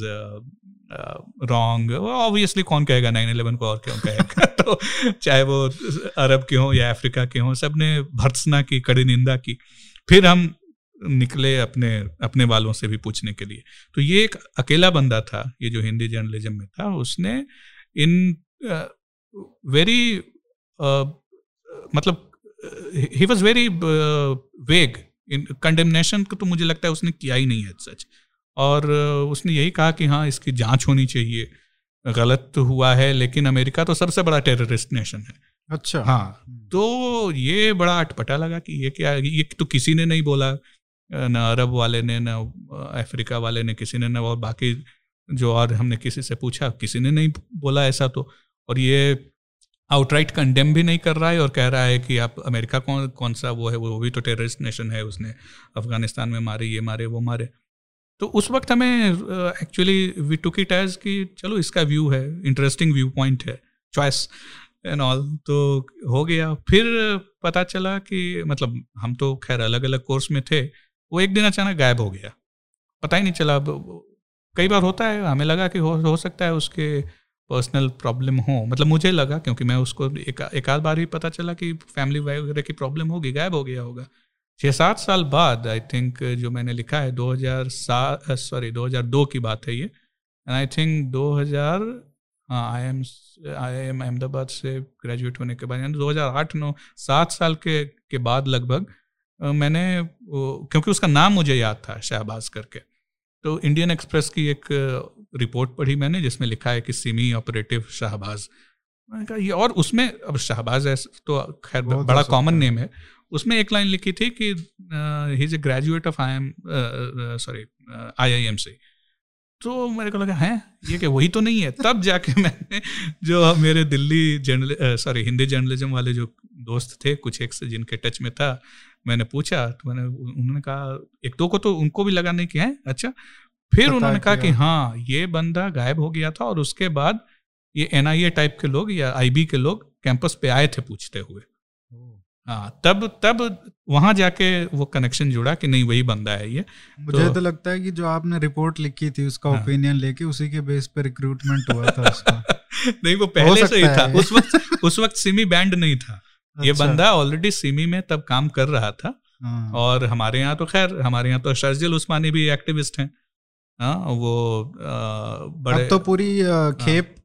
wrong obviously कौन कहेगा? नाइन इलेवन को और क्यों कहेगा? तो चाहे वो अरब के हों या अफ्रीका के हों सबने भर्त्सना की कड़ी निंदा की। फिर हम निकले अपने अपने वालों से भी पूछने के लिए। तो ये एक अकेला बंदा था ये जो हिंदी जर्नलिज्म में था उसने इन वेरी uh, uh, मतलब he was very vague in condemnation को तो मुझे लगता है उसने किया ही नहीं है सच और उसने यही कहा कि हाँ इसकी जाँच होनी चाहिए। गलत हुआ है लेकिन अमेरिका तो सबसे बड़ा टेररिस्ट नेशन है। अच्छा। हाँ तो ये बड़ा अटपटा लगा कि ये क्या ये तो किसी ने नहीं बोला। न अरब वाले ने न अफ्रीका वाले ने किसी ने न और बाकी जो और हमने किसी से पूछा किसी ने नहीं बोला ऐसा तो। और ये आउटराइट कंडेम भी नहीं कर रहा है और कह रहा है कि आप अमेरिका कौन कौन सा वो है वो भी तो टेररिस्ट नेशन है उसने अफ़गानिस्तान में मारे ये मारे वो मारे। तो उस वक्त हमें actually we took it as कि चलो इसका व्यू है इंटरेस्टिंग व्यू पॉइंट है चॉइस एंड ऑल तो हो गया। फिर पता चला कि मतलब हम तो खैर अलग अलग कोर्स में थे, वो एक दिन अचानक गायब हो गया। पता ही नहीं चला, अब कई बार होता है, हमें लगा कि हो हो सकता है उसके पर्सनल प्रॉब्लम हो। मतलब मुझे लगा, क्योंकि मैं उसको एक एक आध बार ही पता चला कि फैमिली वगैरह की प्रॉब्लम होगी, गायब हो गया होगा। छः सात साल बाद आई थिंक जो मैंने लिखा है 2007 सॉरी 2002 की बात है ये। एंड आई थिंक 2000 हाँ I am I am Ahmedabad से ग्रेजुएट होने के बाद यानी 2008 नौ सात साल के के बाद लगभग मैंने क्योंकि उसका नाम मुझे याद था शहबाज करके। तो इंडियन एक्सप्रेस की एक रिपोर्ट पढ़ी मैंने जिसमें लिखा है कि सिमी ऑपरेटिव शाहबाज। मैंने कहा ये और उसमें अब शाहबाज है तो खैर बड़ा कॉमन नेम है। उसमें एक लाइन लिखी थी कि he is a graduate of I am sorry I I am से। तो मेरे को लगा है? ये क्या वही तो नहीं है? तब जाके मैंने जो मेरे Delhi journal sorry Hindi journalism वाले जो दोस्त थे कुछ एक से जिनके टच में था मैंने पूछा तो मैंने उन्होंने कहा एक दो को तो उनको भी लगा नहीं कि है अच्छा? फिर उन्होंने कहा कि हाँ ये बंदा गायब हो गया था और उसके बाद ये एनआईए टाइप के लोग या आईबी के लोग कैंपस पे आए थे पूछते हुए। हाँ तब तब वहाँ जाके वो कनेक्शन जुड़ा कि नहीं वही बंदा है ये। मुझे तो, तो लगता है कि जो आपने रिपोर्ट लिखी थी उसका ओपिनियन हाँ, लेके उसी के बेस पे रिक्रूटमेंट हुआ था उसका। नहीं वो पहले से ही था। उस वक्त उस वक्त सिमी बैंड नहीं था। अच्छा। ये बंदा ऑलरेडी सिमी में तब काम कर रहा था। हाँ। और हमारे यहाँ तो खैर हमारे यहाँ तो शर्जिल उस्मानी भी एक्टिविस्ट हैं। हाँ वो आ, बड़े तो पूरी हाँ। खेप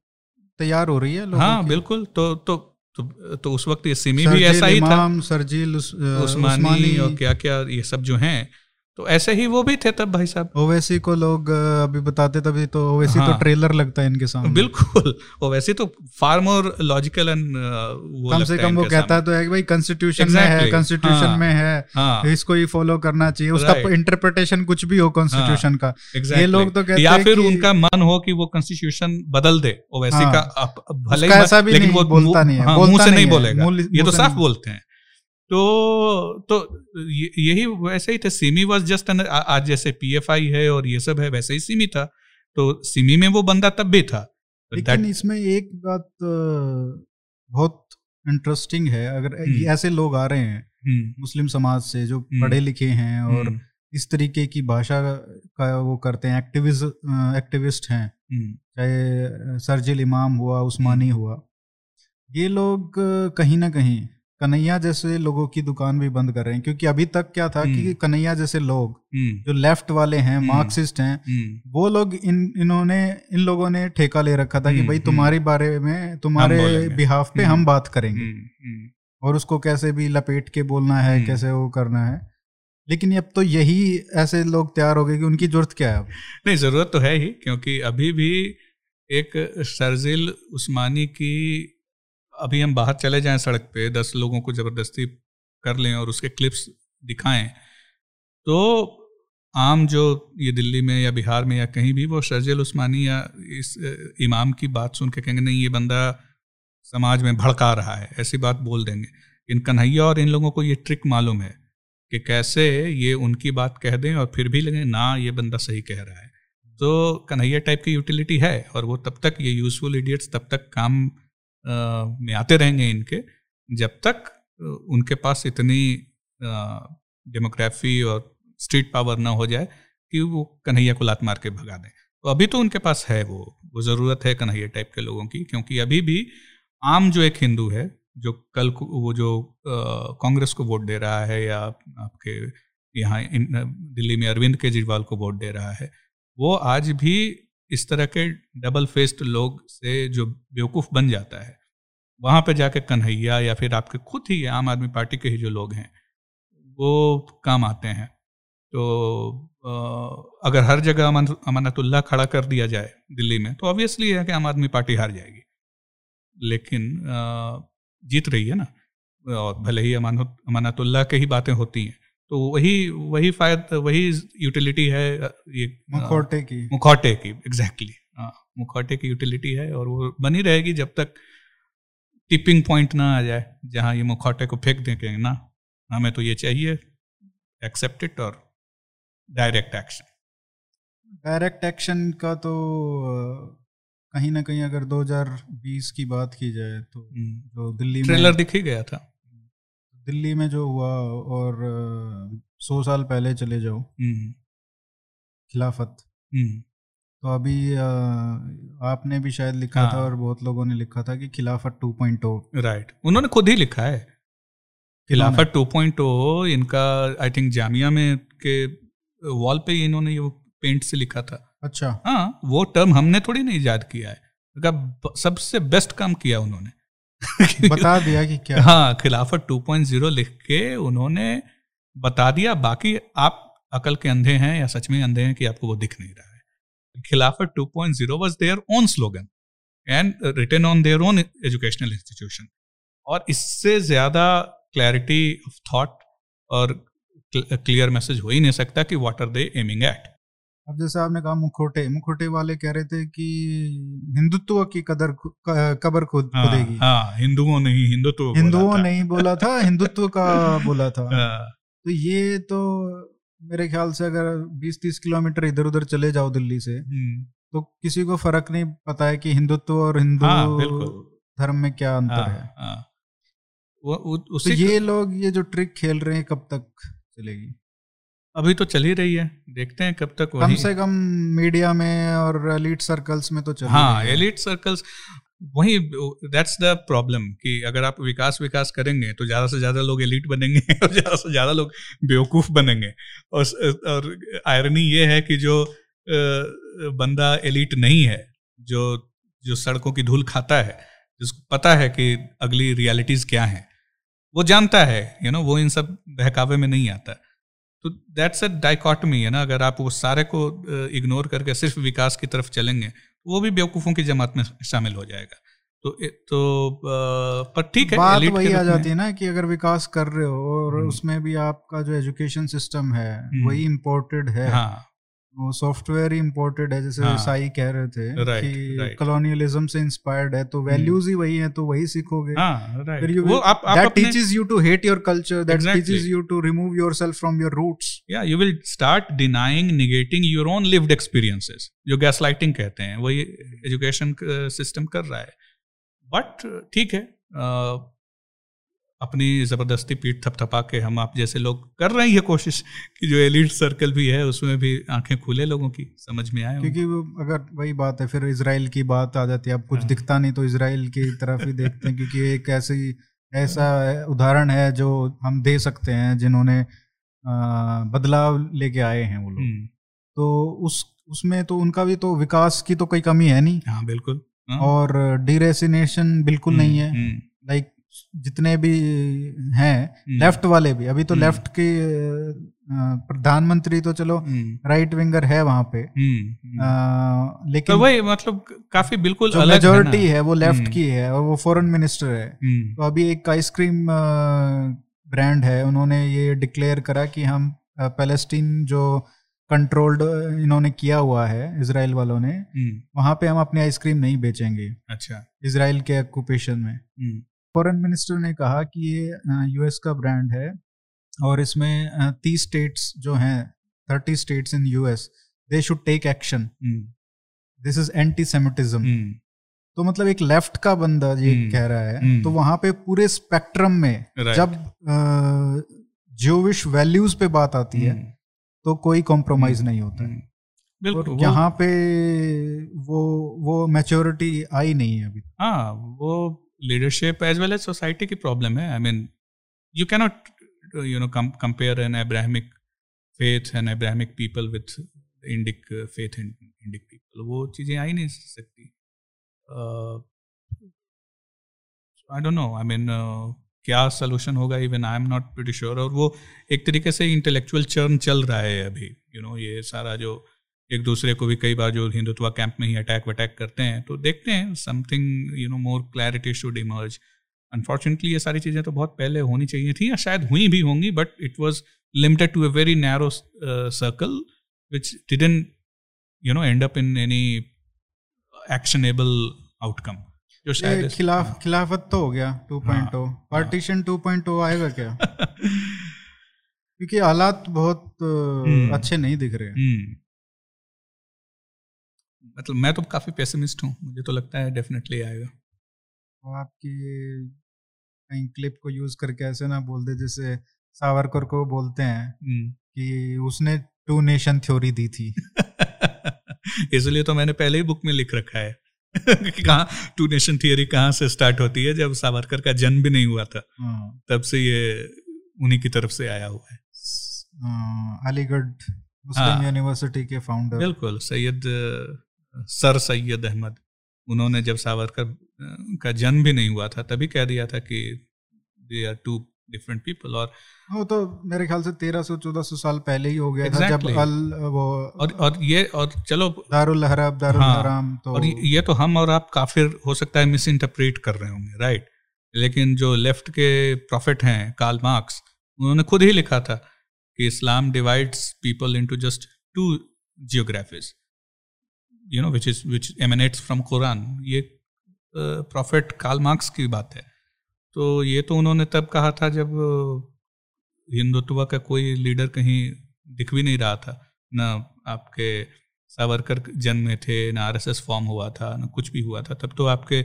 तैयार हो रही है हाँ बिल्कुल। तो तो तो, तो उस वक्त ये सिमी भी ऐसा ही था। सरजील उस, उस्मानी उस्मानी और क्या क्या ये सब जो हैं तो ऐसे ही वो भी थे तब भाई साहब। ओवैसी को लोग अभी बताते तभी तो ओवैसी तो हाँ, तो ट्रेलर लगता है इनके सामने। बिल्कुल ओवैसी तो फार मोर लॉजिकल एंड कम से कम वो कहता तो है कि भाई कॉन्स्टिट्यूशन exactly, में है कॉन्स्टिट्यूशन हाँ, में है हाँ, इसको ही फॉलो करना चाहिए उसका इंटरप्रिटेशन कुछ भी हो कॉन्स्टिट्यूशन हाँ, का। exactly, ये लोग तो कहते या फिर उनका मन हो कि वो कॉन्स्टिट्यूशन बदल दे ओवैसी हाँ, का भले ऐसा भी लेकिन वो बोलता नहीं है मुँह से नहीं बोलेगा। ये तो साफ़ बोलते हैं। तो तो यही वैसे ही था। सिमी वॉज़ जस्ट आज जैसे पीएफआई है और ये सब है वैसे ही सिमी था। तो सिमी में वो बंदा तब भी था। लेकिन that... इसमें एक बात बहुत इंटरेस्टिंग है। अगर हम्म। ऐसे लोग आ रहे हैं हम्म। मुस्लिम समाज से जो हम्म। पढ़े लिखे हैं और इस तरीके की भाषा का वो करते हैं एक्टिविस्ट एक्टिविस्ट हैं। चाहे सरजिल इमाम हुआ उस्मानी हुआ। ये लोग कहीं ना कहीं कन्हैया जैसे लोगों की दुकान भी बंद कर रहे हैं क्योंकि अभी तक क्या था कि हम्म। कन्हैया जैसे लोग हम्म। जो लेफ़्ट वाले हैं मार्क्सिस्ट हम्म। हैं वो लोग इन इन्होंने इन लोगों ने ठेका ले रखा था कि भाई तुम्हारे बारे में तुम्हारे बिहाफ पे हम बात करेंगे। और उसको कैसे भी लपेट के बोलना है कैसे वो करना है। लेकिन अब तो यही ऐसे लोग तैयार हो गए कि उनकी ज़रूरत क्या है अब? नहीं ज़रूरत तो है ही क्योंकि अभी भी एक सरजिल उस्मानी की अभी हम बाहर चले जाएँ सड़क पे, दस लोगों को ज़बरदस्ती कर लें और उसके क्लिप्स दिखाएँ तो आम जो ये दिल्ली में या बिहार में या कहीं भी, वो शर्जिल उस्मानी या इस इमाम की बात सुन के कहेंगे, नहीं, ये बंदा समाज में भड़का रहा है, ऐसी बात बोल देंगे। इन कन्हैया और इन लोगों को ये ट्रिक मालूम है कि कैसे ये उनकी बात कह दें और फिर भी लगे, ना, ये बंदा सही कह रहा है। तो कन्हैया टाइप की यूटिलिटी है और वो तब तक, ये यूजफुल इडियट्स तब तक काम में आते रहेंगे इनके, जब तक उनके पास इतनी डेमोग्राफी और स्ट्रीट पावर ना हो जाए कि वो कन्हैया को लात मार के भगा दें। तो अभी तो उनके पास है वो वो ज़रूरत है कन्हैया टाइप के लोगों की, क्योंकि अभी भी आम जो एक हिंदू है, जो कल को, वो जो कांग्रेस को वोट दे रहा है या आपके यहाँ दिल्ली में अरविंद केजरीवाल को वोट दे रहा है, वो आज भी इस तरह के डबल फेस्ड लोग से जो बेवकूफ़ बन जाता है, वहाँ पे जाके कन्हैया या फिर आपके खुद ही आम आदमी पार्टी के ही जो लोग हैं, वो काम आते हैं। तो अगर हर जगह अमान, अमानतुल्ला खड़ा कर दिया जाए दिल्ली में तो ऑब्वियसली है कि आम आदमी पार्टी हार जाएगी। लेकिन जीत रही है ना, और भले ही अमान, अमानतुल्ला के ही बातें होती हैं तो वही वही फायद वही यूटिलिटी है ये मुखौटे की। मुखौटे की एग्जैक्टली हाँ मुखौटे की यूटिलिटी है और वो बनी रहेगी जब तक टिपिंग पॉइंट ना आ जाए जहाँ ये मुखौटे को फेंक दें कहेंगे ना हमें तो ये चाहिए एक्सेप्ट इट और डायरेक्ट एक्शन डायरेक्ट एक्शन का तो कहीं ना कहीं अगर 2020 की बात की जाए तो हम्म। जो दिल्ली में ट्रेलर दिख ही गया था। दिल्ली में जो हुआ और सौ साल पहले चले जाओ। हम्म। खिलाफत। हम्म। तो अभी आपने भी शायद लिखा हाँ. था और बहुत लोगों ने लिखा था कि खिलाफत 2.0 राइट। उन्होंने खुद ही लिखा है। खिलाफत 2.0 इनका आई थिंक जामिया में के वॉल पे इन्होंने ये पेंट से लिखा था। अच्छा। हाँ वो टर्म हमने थोड़ी नहीं याद किया है। सबसे बेस्ट काम किया उन्होंने। बता दिया कि क्या? हाँ खिलाफत 2.0 लिख के उन्होंने बता दिया। बाकी आप अकल के अंधे हैं या सच में अंधे हैं कि आपको वो दिख नहीं रहा है। Khilafat 2.0 was their own slogan and return on their own educational institution और इससे ज़्यादा क्लैरिटी ऑफ़ थॉट और क्लियर मैसेज हो ही नहीं सकता कि what are they aiming at अब जैसे आपने कहा मुखोटे मुखोटे वाले कह रहे थे कि हिंदुत्व की कदर कबर खुद हाँ, खुदेगी। हाँ, हिंदुओं नहीं हिंदुत्व हिंदुओं नहीं बोला था हिंदुत्व का बोला था। हाँ, तो ये तो मेरे ख्याल से अगर 20-30 किलोमीटर इधर उधर चले जाओ दिल्ली से हम्म। तो किसी को फ़र्क नहीं पता है कि हिंदुत्व और हिंदू हाँ, धर्म में क्या अंतर हाँ, है। हाँ, वो, तो ये लोग ये जो ट्रिक खेल रहे हैं कब तक चलेगी? अभी तो चल ही रही है देखते हैं कब तक कम से कम मीडिया में और एलिट सर्कल्स में तो चल हाँ एलिट सर्कल्स वही दैट्स द प्रॉब्लम कि अगर आप विकास विकास करेंगे तो ज़्यादा से ज़्यादा लोग एलिट बनेंगे और ज़्यादा से ज़्यादा लोग बेवकूफ़ बनेंगे। और और आयरनी ये है कि जो बंदा एलिट नहीं है जो जो सड़कों की धूल खाता है जिसको पता है कि अगली रियलिटीज़ क्या हैं वो जानता है यू you नो know, वो इन सब बहकावे में नहीं आता। तो दैट्स अ डाइकॉटमी है ना अगर आप वो सारे को इग्नोर करके सिर्फ़ विकास की तरफ़ चलेंगे तो वो भी बेवकूफ़ों की जमात में शामिल हो जाएगा तो तो पर ठीक है बात वही आ जाती है ना कि अगर विकास कर रहे हो और हम्म। उसमें भी आपका जो एजुकेशन सिस्टम है हम्म। वही इम्पोर्टेड है हाँ वो सॉफ्टवेयर ही इम्पोर्टेड है जैसे हाँ, साई कह रहे थे कि कॉलोनियलिज्म से इंस्पायर्ड है तो वैल्यूज़ hmm. ही वही है तो वही सीखोगे। हाँ, वो आप दैट टीचेस यू जो गैसलाइटिंग कहते हैं वही एजुकेशन सिस्टम uh, कर रहा है। बट uh, ठीक है uh, अपनी ज़बरदस्ती पीठ थपथपा के हम आप जैसे लोग कर रहे हैं कोशिश कि जो एलिट सर्कल भी है उसमें भी आँखें खुले लोगों की समझ में आए क्योंकि वो अगर वही बात है फिर इसराइल की बात आ जाती है अब कुछ हाँ। दिखता नहीं तो इसराइल की तरफ़ ही देखते हैं क्योंकि एक ऐसी ऐसा उदाहरण है जो हम दे सकते हैं जिन्होंने बदलाव लेके आए हैं वो लोग हम्म। तो उस उसमें तो उनका भी तो विकास की तो कोई कमी है नहीं हाँ बिल्कुल हाँ। और डिरेसिनेशन बिल्कुल हम्म, नहीं है लाइक हम्म। जितने भी हैं लेफ़्ट हम्म। वाले भी। अभी तो लेफ़्ट की प्रधानमंत्री तो चलो राइट हम्म। विंगर है वहाँ पे। आ, लेकिन तो वही मतलब काफ़ी बिल्कुल जो मेजोरिटी है, है वो लेफ़्ट की है और वो फॉरेन मिनिस्टर है। तो अभी एक आइसक्रीम ब्रांड है। उन्होंने ये डिक्लेयर करा कि हम पैलेस्टीन जो कंट्रोल्ड इन्होंने किया हुआ है इसराइल वालों ने वहाँ पे हम अपनी आइसक्रीम नहीं बेचेंगे। अच्छा। इसराइल के ऑक्यूपेशन में। फॉरेन मिनिस्टर ने कहा कि ये यूएस का ब्रांड है और इसमें तीस स्टेट्स जो हैं thirty states in US they should take action this is anti semitism तो मतलब एक लेफ़्ट का बंदा ये hmm. कह रहा है hmm. तो वहाँ पे पूरे स्पेक्ट्रम में right. जब जोविश वैल्यूज़ पे बात आती hmm. है तो कोई कॉम्प्रोमाइज नहीं होता है बिल्कुल यहाँ पे वो वो मैच्योरिटी आई नहीं है अभी हाँ वो leadership as well as society की प्रॉब्लम है. I mean you cannot you know compare an Abrahamic faith an Abrahamic people with Indic faith and Indic people वो चीज़ें आ नहीं सकती। I don't know I mean क्या सोलूशन होगा? Even I am not sure और वो एक तरीके से इंटेलेक्चुअल चर्न चल रहा है अभी। यू you नो know, ये सारा जो एक दूसरे को भी कई बार जो हिंदुत्व कैंप में ही अटैक वटैक करते हैं तो देखते हैं something you know more clarity should emerge unfortunately ये सारी चीज़ें तो बहुत पहले होनी चाहिए थी या शायद हुई भी होंगी but it was limited to a very narrow circle which didn't you know end up in any actionable outcome जो शायद खिलाफ हाँ। खिलाफत तो हो गया 2.0 पार्टीशन 2.0 आएगा क्या क्योंकि हालात बहुत हम्म। अच्छे नहीं दिख रहे हम्म। मतलब मैं तो काफ़ी पेसिमिस्ट हूँ मुझे तो लगता है डेफिनेटली आएगा। तो आपकी कहीं क्लिप को यूज़ करके ऐसे ना बोल दे जैसे सावरकर को बोलते हैं हम्म। कि उसने टू नेशन थ्योरी दी थी। इसलिए तो मैंने पहले ही बुक में लिख रखा है। कि कहाँ टू नेशन थियोरी कहाँ से स्टार्ट होती है जब सावरकर का जन्म भी नहीं हुआ था। हाँ। तब से ये उन्हीं की तरफ़ से आया हुआ है। हाँ, अलीगढ़ मुस्लिम यूनिवर्सिटी के फाउंडर बिल्कुल सैयद सर सैयद अहमद। उन्होंने जब सावरकर का जन्म भी नहीं हुआ था तभी कह दिया था कि they are two different people और वो तो मेरे ख्याल से तेरह सौ चौदह सौ साल पहले ही हो गया exactly. था जब अल वो और और ये और चलो दारुल हरब दारुल हाँ, हराम तो और ये तो हम और आप काफिर हो सकता है मिस इंटरप्रेट कर रहे होंगे राइट लेकिन जो लेफ़्ट के प्रॉफिट हैं कार्ल मार्क्स उन्होंने खुद ही लिखा था कि Islam divides people into just two geographies you know which is which emanates from Quran ये प्रॉफिट कार्ल मार्क्स की बात है। तो ये तो उन्होंने तब कहा था जब हिंदुत्व का कोई लीडर कहीं दिख भी नहीं रहा था। न आपके सावरकर जन्मे थे न आरएसएस फॉर्म हुआ था न कुछ भी हुआ था। तब तो आपके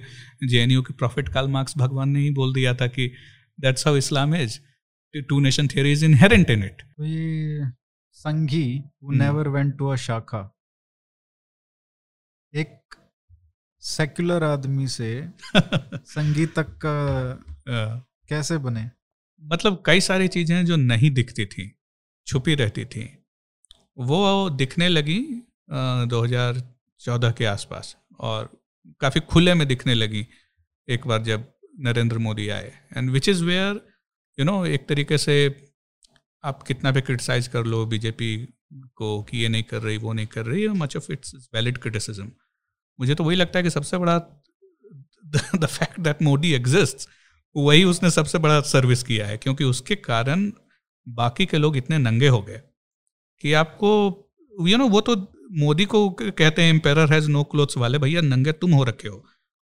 जे के प्रॉफिट काल मार्क्स भगवान ने ही बोल दिया था कि that's how Islam is two nation theory is inherent in it Sanghi never went to a shakha. एक सेक्युलर आदमी से संगीत तक का कैसे बने? मतलब कई सारी चीज़ें जो नहीं दिखती थी छुपी रहती थी। वो दिखने लगी 2014 के आसपास और काफ़ी खुले में दिखने लगी एक बार जब नरेंद्र मोदी आए। And which is where you know एक तरीके से आप कितना भी क्रिटिसाइज कर लो बीजेपी को कि ये नहीं कर रही वो नहीं कर रही much of its valid criticism मुझे तो वही लगता है कि सबसे बड़ा the fact that Modi exist वही उसने सबसे बड़ा सर्विस किया है क्योंकि उसके कारण बाकी के लोग इतने नंगे हो गए कि आपको यू you नो know, वो तो मोदी को कहते हैं एम्पेयर हैज़ नो क्लोथ्स वाले भैया नंगे तुम हो रखे हो।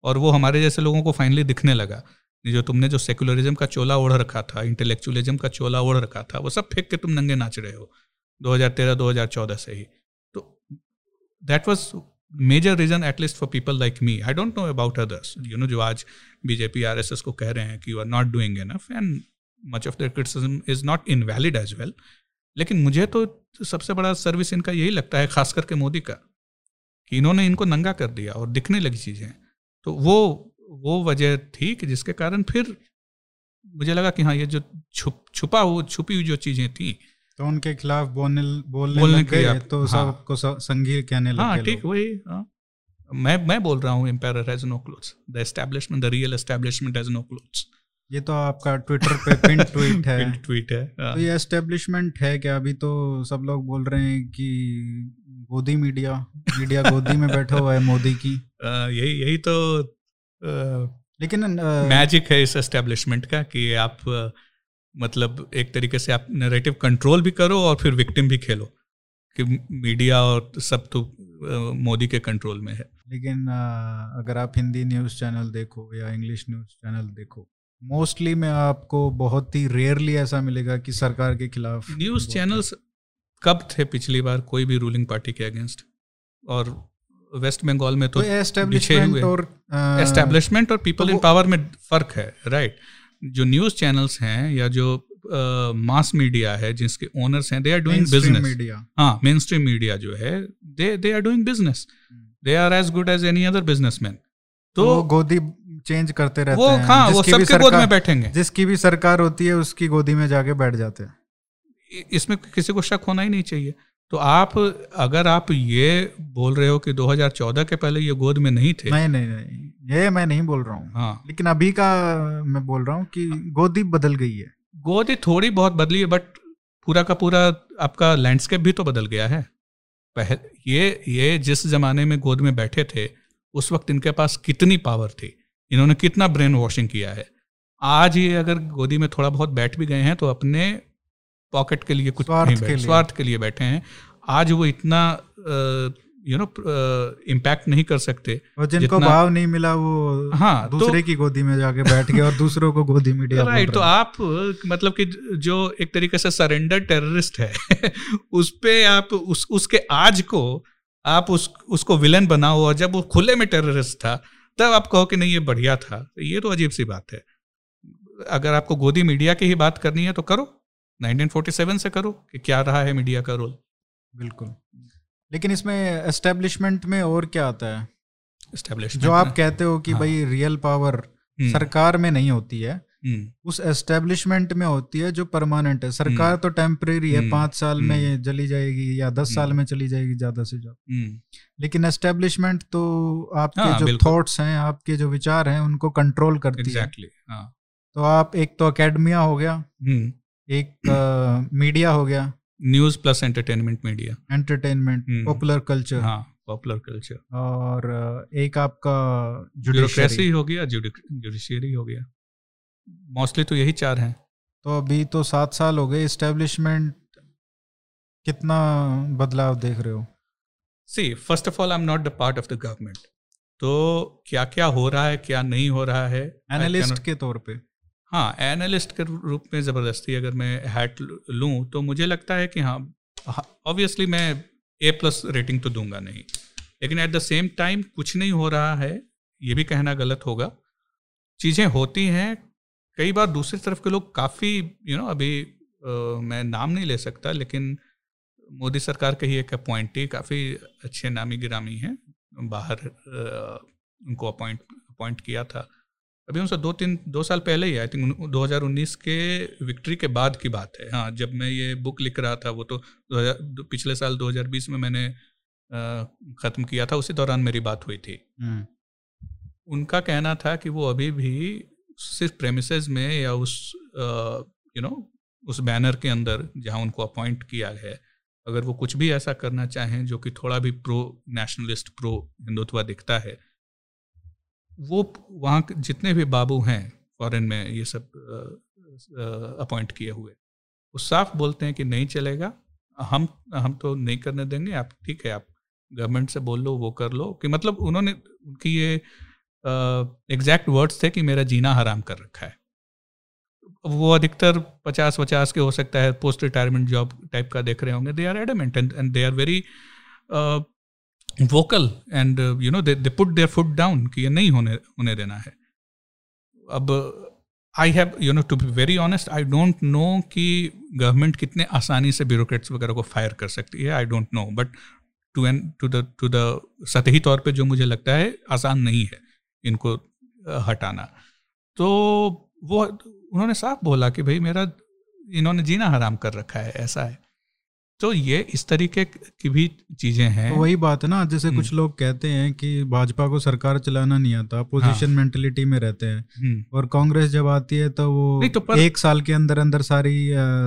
और वो हमारे जैसे लोगों को फाइनली दिखने लगा। जो तुमने जो सेकुलरिज्म का चोला ओढ़ रखा था इंटेलेक्चुअलिज्म का चोला ओढ़ रखा था वो सब फेंक के तुम नंगे नाच रहे हो। 2013-2014 से ही। तो that was major reason at least for people like me I don't know about others you know जो आज बीजेपी आर एस एस को कह रहे हैं कि you are not doing enough and much of the criticism is not invalid as well लेकिन मुझे तो सबसे बड़ा सर्विस इनका यही लगता है, खास करके मोदी का, कि इन्होंने इनको नंगा कर दिया और दिखने लगी चीज़ें। तो वो वो वजह थी कि जिसके कारण फिर मुझे लगा कि हाँ ये जो छुप, छुपा वो छुपी हुई जो चीज़ें थी तो उनके खिलाफ बोलने बोलने, बोलने लग गए तो हाँ, सबको संगीत कहने लगे हाँ ठीक वही हाँ। मैं मैं बोल रहा हूँ empire has no clothes the establishment the real establishment has no clothes ये तो आपका ट्विटर पे पिन ट्वीट है। पिन ट्वीट है हाँ। तो ये एस्टेब्लिशमेंट है क्या? अभी तो सब लोग बोल रहे हैं कि गोदी मीडिया मीडिया गोदी में बैठा हुआ है मोदी की। यही यही तो आ, लेकिन मैजिक है इस एस्टेब्लिशमेंट का कि आप मतलब एक तरीके से आप नरेटिव कंट्रोल भी करो और फिर विक्टिम भी खेलो कि मीडिया और सब तो मोदी के कंट्रोल में है। लेकिन अगर आप हिंदी न्यूज़ चैनल देखो या इंग्लिश न्यूज़ चैनल देखो मोस्टली में आपको बहुत ही रेयरली ऐसा मिलेगा कि सरकार के खिलाफ न्यूज़ चैनल्स कब थे पिछली बार कोई भी रूलिंग पार्टी के अगेंस्ट और वेस्ट बंगाल में तो एस्टेब्लिशमेंट और एस्टेब्लिशमेंट और पीपल इन पावर में फ़र्क है राइट जो न्यूज़ चैनल्स हैं या जो मास मीडिया है जिसके ओनर्स हैं दे आर डूइंग बिज़नेस हाँ मेन स्ट्रीम मीडिया जो है they they are doing business they are as good as any other businessman तो गोदी चेंज करते रहते वो हैं। हाँ वो सबके गोद में बैठेंगे। जिसकी भी सरकार होती है उसकी गोदी में जाके बैठ जाते हैं। इसमें किसी को शक होना ही नहीं चाहिए। तो आप अगर आप ये बोल रहे हो कि 2014 के पहले ये गोद में नहीं थे। नहीं नहीं नहीं ये मैं नहीं बोल रहा हूँ। हाँ। लेकिन अभी का मैं बोल रहा हूँ कि गोदी बदल गई है। गोदी थोड़ी बहुत बदली है बट पूरा का पूरा आपका लैंडस्केप भी तो बदल गया है। पहले ये ये जिस जमाने में गोद में बैठे थे उस वक्त इनके पास कितनी पावर थी? इन्होंने कितना ब्रेन वॉशिंग किया है? आज ये अगर गोदी में थोड़ा बहुत बैठ भी गए हैं तो अपने पॉकेट के लिए कुछ स्वार्थ नहीं के लिए। स्वार्थ के लिए बैठे हैं। आज वो इतना यू नो इम्पैक्ट नहीं कर सकते और जिनको भाव नहीं मिला वो हाँ तो दूसरे तो, की गोदी में जाके बैठ गए और दूसरों को गोदी में राइट तो आप मतलब कि जो एक तरीके से सरेंडर टेररिस्ट है उस पे आप उस उसके आज को आप उस उसको विलन बनाओ और जब वो खुले में टेररिस्ट था तब आप कहो कि नहीं ये बढ़िया था। ये तो अजीब सी बात है। अगर आपको गोदी मीडिया की ही बात करनी है तो करो। 1947 से करो कि क्या रहा है मीडिया का रोल। बिल्कुल। लेकिन इसमें एस्टेब्लिशमेंट में और क्या आता है? एस्टेब्लिशमेंट जो आप कहते हो कि हाँ। भाई रियल पावर हम्म। सरकार में नहीं होती है हम्म। उस एस्टेब्लिशमेंट में होती है जो परमानेंट है। सरकार हम्म। तो टेम्परेरी है पाँच साल में ये चली जाएगी या दस साल में चली जाएगी ज़्यादा से ज़्यादा। लेकिन एस्टेब्लिशमेंट तो आपके हाँ, जो थॉट्स हैं आपके जो विचार हैं उनको कंट्रोल करती exactly, है। हाँ. तो आप एक तो अकेडमिया हो गया। एक मीडिया हो गया। News plus entertainment media. Entertainment popular culture. हाँ पॉपुलर कल्चर। और एक आपका ब्यूरोक्रेसी हो गया जुडिशियरी हो गया। मोस्टली तो यही चार हैं। तो अभी तो सात साल हो गए इस्टेब्लिशमेंट कितना बदलाव देख रहे हो? See first of all I am not the part of the government तो क्या क्या हो रहा है क्या नहीं हो रहा है? एनालिस्ट के तौर पे। हाँ एनालिस्ट के रूप में ज़बरदस्ती अगर मैं हैट लूँ तो मुझे लगता है कि हाँ ऑब्वियसली मैं ए प्लस रेटिंग तो दूँगा नहीं। लेकिन एट द सेम टाइम कुछ नहीं हो रहा है ये भी कहना गलत होगा। चीज़ें होती हैं कई बार दूसरी तरफ़ के लोग काफ़ी यू नो अभी आ, मैं नाम नहीं ले सकता लेकिन मोदी सरकार के ही एक अपॉइंटी काफ़ी अच्छे नामी गिरामी हैं। बाहर आ, उनको अपॉइंट अपॉइंट किया था। अभी उनसे दो तीन दो साल पहले ही आई थिंक 2019 के विक्ट्री के बाद की बात है हाँ जब मैं ये बुक लिख रहा था वो तो पिछले साल 2020 में मैंने ख़त्म किया था उसी दौरान मेरी बात हुई थी हम्म। उनका कहना था कि वो अभी भी सिर्फ़ प्रेमिसेस में या उस यू नो उस बैनर के अंदर जहाँ उनको अपॉइंट किया है अगर वो कुछ भी ऐसा करना चाहें जो कि थोड़ा भी प्रो नेशनलिस्ट प्रो हिंदुत्व दिखता है वो वहाँ जितने भी बाबू हैं, फॉरेन में ये सब अपॉइंट किए हुए, वो साफ़ बोलते हैं कि नहीं चलेगा, हम हम तो नहीं करने देंगे, आप ठीक है, आप गवर्नमेंट से बोल लो, वो कर लो, कि मतलब उन्होंने, उनकी ये एग्जैक्ट वर्ड्स थे कि मेरा जीना हराम कर रखा है। वो अधिकतर पचास पचास के हो सकता है पोस्ट रिटायरमेंट जॉब टाइप का देख रहे होंगे they are adamant and and they are very vocal and you know they put their foot down कि ये नहीं होने होने देना है। अब I have you know to be very honest I don't know कि गवर्नमेंट कितने आसानी से ब्यूरोक्रेट्स वगैरह को फायर कर सकती है I don't know but to an to the to the सतही तौर पे जो मुझे लगता है, आसान नहीं है इनको हटाना। तो वो, उन्होंने साफ़ बोला कि भाई मेरा, इन्होंने जीना हराम कर रखा है, ऐसा है। तो ये इस तरीके की भी चीज़ें हैं तो वही बात है ना जैसे हम्म। कुछ लोग कहते हैं कि भाजपा को सरकार चलाना नहीं आता अपोजिशन हाँ। मेंटेलिटी में रहते हैं हम्म। और कांग्रेस जब आती है तो वो तो पर... एक साल के अंदर अंदर सारी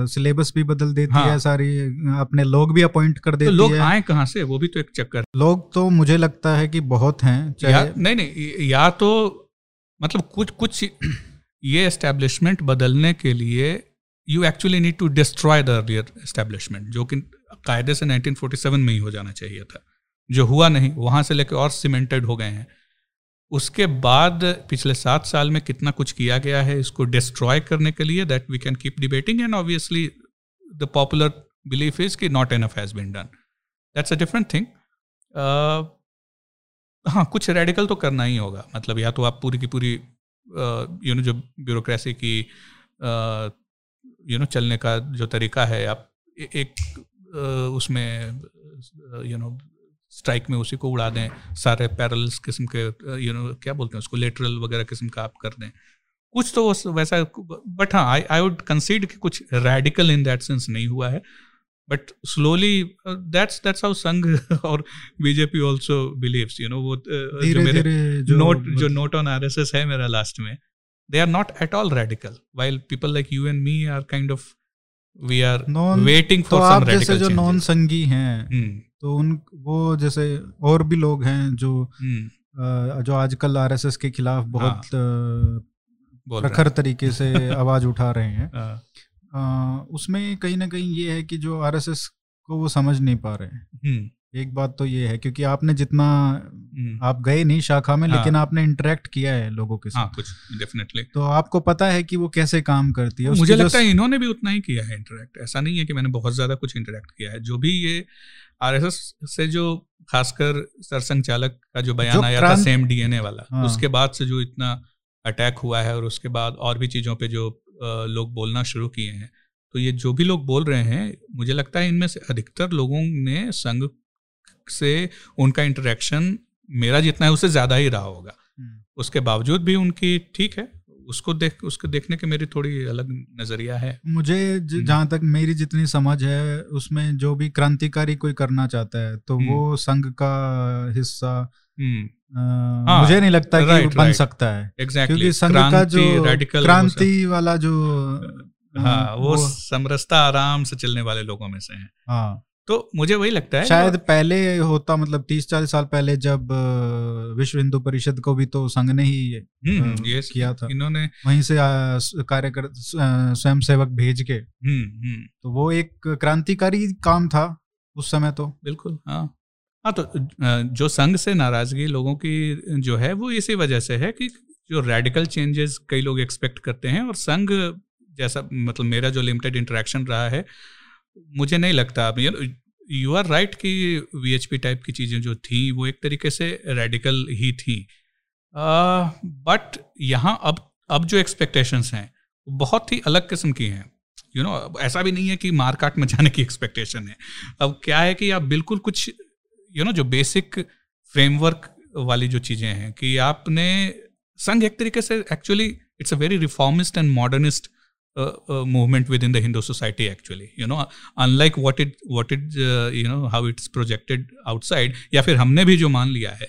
सिलेबस भी बदल देती हाँ। है सारी अपने लोग भी अपॉइंट कर तो देती तो लोग है आए कहाँ से वो भी तो एक चक्कर लोग तो मुझे लगता है कि बहुत हैं चाहे नहीं नहीं या तो मतलब कुछ कुछ ये एस्टेब्लिशमेंट बदलने के लिए you actually need to destroy the earlier establishment जो कि कायदे से 1947 में ही हो जाना चाहिए था। जो हुआ नहीं, वहाँ से लेकर और सीमेंटेड हो गए हैं। उसके बाद पिछले सात साल में कितना कुछ किया गया है इसको डिस्ट्रॉय करने के लिए that we can keep debating and obviously the popular belief is कि not enough has been done that's a different thing हाँ कुछ रेडिकल तो करना ही होगा। मतलब या तो आप पूरी की पूरी यू नो जो ब्यूरोक्रेसी की यू नो चलने का जो तरीका है आप एक उसमें यू नो स्ट्राइक में उसी को उड़ा दें सारे पैरल्स किस्म के यू नो क्या बोलते हैं उसको लेटरल वगैरह किस्म का आप कर दें। कुछ तो वैसा बट हाँ आई आई वुड कंसीड कि कुछ रेडिकल इन दैट सेंस नहीं हुआ है but slowly that's that's how Sangh और BJP also believes you know वो जो मेरे नोट जो नोट ऑन आरएसएस है मेरा लास्ट में they are not at all radical while people like you and me are kind of we are non, waiting for तो some radical जो non Sanghi हैं hmm. तो उन वो जैसे और भी लोग हैं जो hmm. जो आजकल आरएसएस के खिलाफ बहुत हाँ. प्रखर तरीके से आवाज़ उठा रहे हैं हाँ. उसमें कहीं ना कहीं ये है कि जो आरएसएस को वो समझ नहीं पा रहे हैं hmm. एक बात तो ये है क्योंकि आपने जितना हम्म। आप गए नहीं शाखा में हाँ, लेकिन आपने इंटरेक्ट किया है लोगों के हाँ, साथ। हाँ, कुछ डेफिनेटली तो आपको पता है कि वो कैसे काम करती है मुझे लगता है इन्होंने भी उतना ही किया है इंटरेक्ट ऐसा नहीं है कि मैंने बहुत ज़्यादा कुछ इंटरेक्ट किया है। जो भी ये आरएसएस से जो खासकर सरसंघ चालक का जो बयान आया था सेम डीएनए वाला हाँ। उसके बाद से जो इतना अटैक हुआ है और उसके बाद और भी चीज़ों पे जो लोग बोलना शुरू किए हैं तो ये जो भी लोग बोल रहे हैं मुझे लगता है इनमें से अधिकतर लोगों ने संघ से उनका इंटरेक्शन मेरा जितना है उससे ज़्यादा ही रहा होगा हम्म। उसके बावजूद भी उनकी ठीक है उसको देख उसको देखने के मेरी थोड़ी अलग नज़रिया है मुझे हम्म। जहाँ तक मेरी जितनी समझ है उसमें जो भी क्रांतिकारी कोई करना चाहता है तो हम्म। वो संघ का हिस्सा हाँ, मुझे नहीं लगता कि right, बन right. सकता है exactly. क्योंकि संघ का जो क्रांति वाला जो हाँ वो, वो समरसता आराम से चलने वाले लोगों में से है हाँ तो मुझे वही लगता है शायद पहले होता मतलब तीस चालीस साल पहले जब विश्व हिंदू परिषद को भी तो संघ ने ही हम्म, ये किया था। इन्होंने वहीं से कार्यकर स्वयं सेवक भेज के। हम्म, हम्म। तो वो एक क्रांतिकारी काम था उस समय तो। बिल्कुल हाँ। हाँ तो जो संघ से नाराज़गी लोगों की जो है वो इसी वजह से है कि जो रेडिकल चेंजेस कई लोग एक्सपेक्ट करते हैं और संघ जैसा मतलब मेरा जो लिमिटेड इंटरेक्शन रहा है मुझे नहीं लगता अब। यू आर राइट कि वीएचपी टाइप की चीज़ें जो थी वो एक तरीके से रेडिकल ही थी। बट यहाँ अब अब जो एक्सपेक्टेशंस हैं बहुत ही अलग किस्म की हैं। यू नो ऐसा भी नहीं है कि मारकाट में जाने की एक्सपेक्टेशन है। अब क्या है कि आप बिल्कुल कुछ यू you नो know, जो बेसिक फ्रेमवर्क वाली जो चीज़ें हैं कि आपने संघ एक तरीके से actually it's a very reformist and modernist uh, movement within the Hindu society actually you know unlike what it what it uh, you know how it's projected outside या फिर हमने भी जो मान लिया है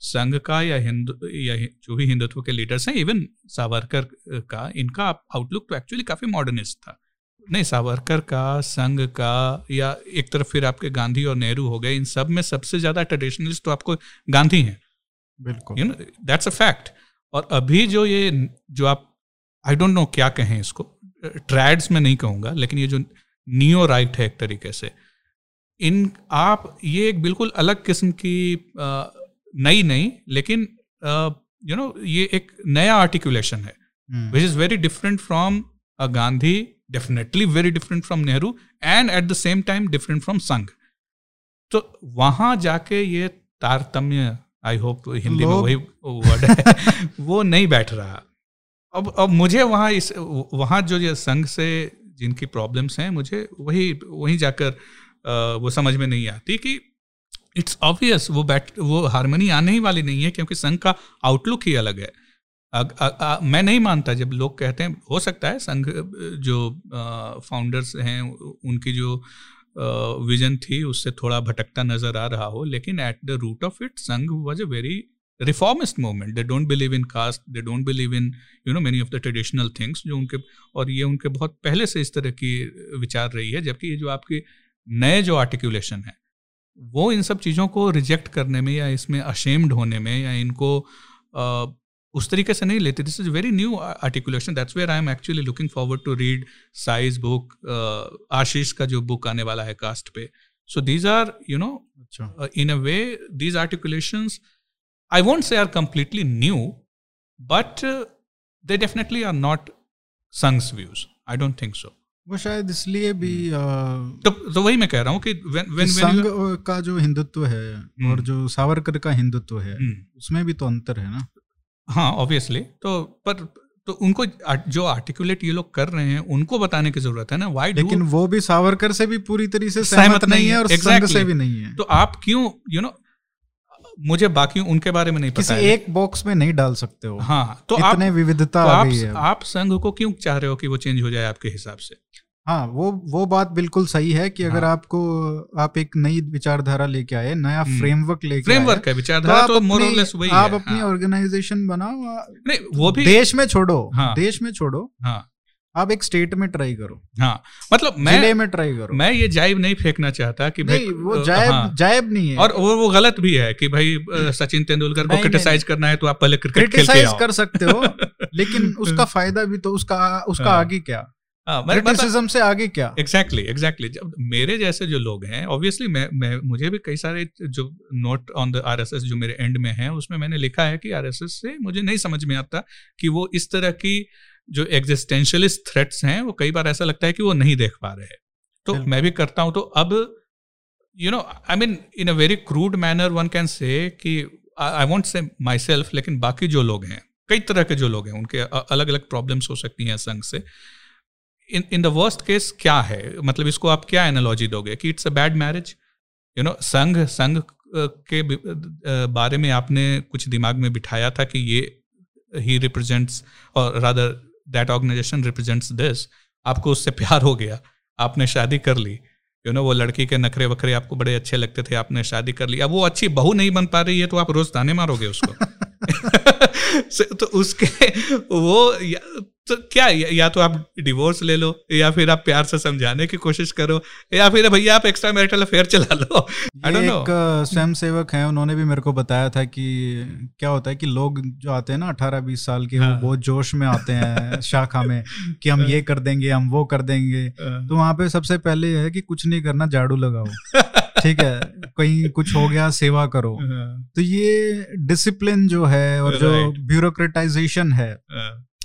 संघ का या हिंदू या जो भी हिंदुत्व के लीडर्स हैं इवन सावरकर का इनका आउटलुक तो एक्चुअली काफ़ी मॉडर्निस्ट था। नहीं सावरकर का संघ का या एक तरफ़ फिर आपके गांधी और नेहरू हो गए इन सब में सबसे ज़्यादा ट्रेडिशनलिस्ट तो आपको गांधी हैं। बिल्कुल। You know that's a fact और अभी जो ये जो आप आई डोंट नो क्या कहें इसको। ट्रैड्स में नहीं कहूँगा लेकिन ये जो नियो राइट है एक तरीके से इन आप ये एक बिल्कुल अलग किस्म की नई नहीं लेकिन यू नो ये एक नया आर्टिकुलेशन है which is very different from Gandhi definitely very different from Nehru and at the same time different from Sangh तो वहाँ जाके ये तारतम्य आई होप हिंदी में वही वर्ड है वो नहीं बैठ रहा। अब अब मुझे वहाँ इस वहाँ जो ये संघ से जिनकी प्रॉब्लम्स हैं मुझे वही वहीं जाकर वो समझ में नहीं आती कि इट्स ऑब्वियस वो बैठ वो हारमोनी आने ही वाली नहीं है क्योंकि संघ का आउटलुक ही अलग है। अग, अ, अ, मैं नहीं मानता जब लोग कहते हैं हो सकता है संघ जो फाउंडर्स हैं उनकी जो विजन थी उससे थोड़ा भटकता नज़र आ रहा हो लेकिन at the root of it Sangh was a very reformist movement they don't believe in caste they don't believe in you know many of the traditional things जो उनके और ये उनके बहुत पहले से इस तरह की विचार रही है जबकि ये जो आपके नए जो आर्टिकुलेशन है वो इन सब चीज़ों को रिजेक्ट करने में या इसमें अशेम्ड होने में या इनको uh, उस तरीके से नहीं लेते। This is very new articulation that's where I am actually looking forward to read size book Ashish का जो बुक आने वाला है कास्ट पे। So these are you know in a way these articulations I won't say are completely new, but uh, they definitely are not Sang's views. I don't think so. वो शायद इसलिए भी hmm. तो तो वही मैं कह रहा हूँ कि when, when, संघ का जो हिंदुत्व है hmm. और जो सावरकर का हिंदुत्व है hmm. उसमें भी तो अंतर है ना हाँ ऑब्वियसली तो पर तो उनको जो आर्टिकुलेट ये लोग कर रहे हैं उनको बताने की ज़रूरत है ना वाई लेकिन वो भी सावरकर से भी पूरी तरीके से सहमत नहीं है और exactly. संघ से भी नहीं है तो आप क्यों यू you नो know, मुझे बाकी उनके बारे में नहीं पता किसी एक बॉक्स में नहीं डाल सकते हो। हाँ तो इतने आप, विविधता तो आ गई है। आप संघ को क्यों चाह रहे हो कि वो चेंज हो जाए आपके हिसाब से? हाँ वो वो बात बिल्कुल सही है कि अगर हाँ. आपको आप एक नई विचारधारा लेके आए नया फ्रेमवर्क लेके फ्रेमवर्क है विचारधारा तो, तो मोरलेस वही आप है, अपनी ऑर्गेनाइजेशन हाँ. बनाओ नहीं वो भी देश में छोड़ो हाँ, देश में छोड़ो। हाँ। आप एक स्टेट में ट्राई करो। हाँ मतलब मैं ज़िले में ट्राई करो। मैं ये जाइब नहीं फेंकना चाहता कि भाई वो जाइब हाँ, जाइब नहीं है। और वो वो गलत भी है कि भाई सचिन तेंदुलकर को क्रिटिसाइज करना है तो आप पहले क्रिकेट खेल के कर सकते हो लेकिन उसका फ़ायदा भी तो उसका उसका हाँ, आगे क्या? क्रिटिसिज्म से आगे क्या? एग्जैक्टली एग्जैक्टली जब मेरे जैसे जो लोग हैं ऑब्वियसली मैं मैं मुझे भी कई सारे जो नोट ऑन द आरएसएस जो मेरे एंड में है उसमें मैंने लिखा है कि आरएसएस से मुझे नहीं समझ में आता कि वो इस तरह की जो एग्जिस्टेंशियलिस्ट थ्रेट्स हैं वो कई बार ऐसा लगता है कि वो नहीं देख पा रहे हैं। तो मैं भी करता हूँ तो अब you know I mean in a very crude manner one can say कि आई वॉन्ट से माई सेल्फ लेकिन बाकी जो लोग हैं कई तरह के जो लोग हैं उनके अलग अलग प्रॉब्लम्स हो सकती हैं संघ से। In in the worst case क्या है? मतलब इसको आप क्या एनालॉजी दोगे कि it's a bad marriage you know Sangh Sangh के बारे में आपने कुछ दिमाग में बिठाया था कि ये ही रिप्रेजेंट्स और rather that organisation represents this आपको उससे प्यार हो गया आपने शादी कर ली। यू you नो know, वो लड़की के नखरे वखरे आपको बड़े अच्छे लगते थे आपने शादी कर ली। अब वो अच्छी बहू नहीं बन पा रही है तो आप रोज ताने मारोगे उसको। तो उसके वो तो क्या या, या तो आप डिवोर्स ले लो या फिर आप प्यार से समझाने की कोशिश करो या फिर भैया आप एक्स्ट्रा मैरिटल अफेयर चला लो। एक स्वयं सेवक है उन्होंने भी मेरे को बताया था कि क्या होता है कि लोग जो आते हैं ना अठारह बीस साल के हाँ. वो बहुत जोश में आते हैं शाखा में कि हम ये कर देंगे हम वो कर देंगे। हाँ। तो वहाँ पे सबसे पहले है कि कुछ नहीं करना झाड़ू लगाओ। ठीक है कहीं कुछ हो गया सेवा करो। हाँ। तो ये डिसिप्लिन जो है और जो ब्यूरोक्रेटाइजेशन है।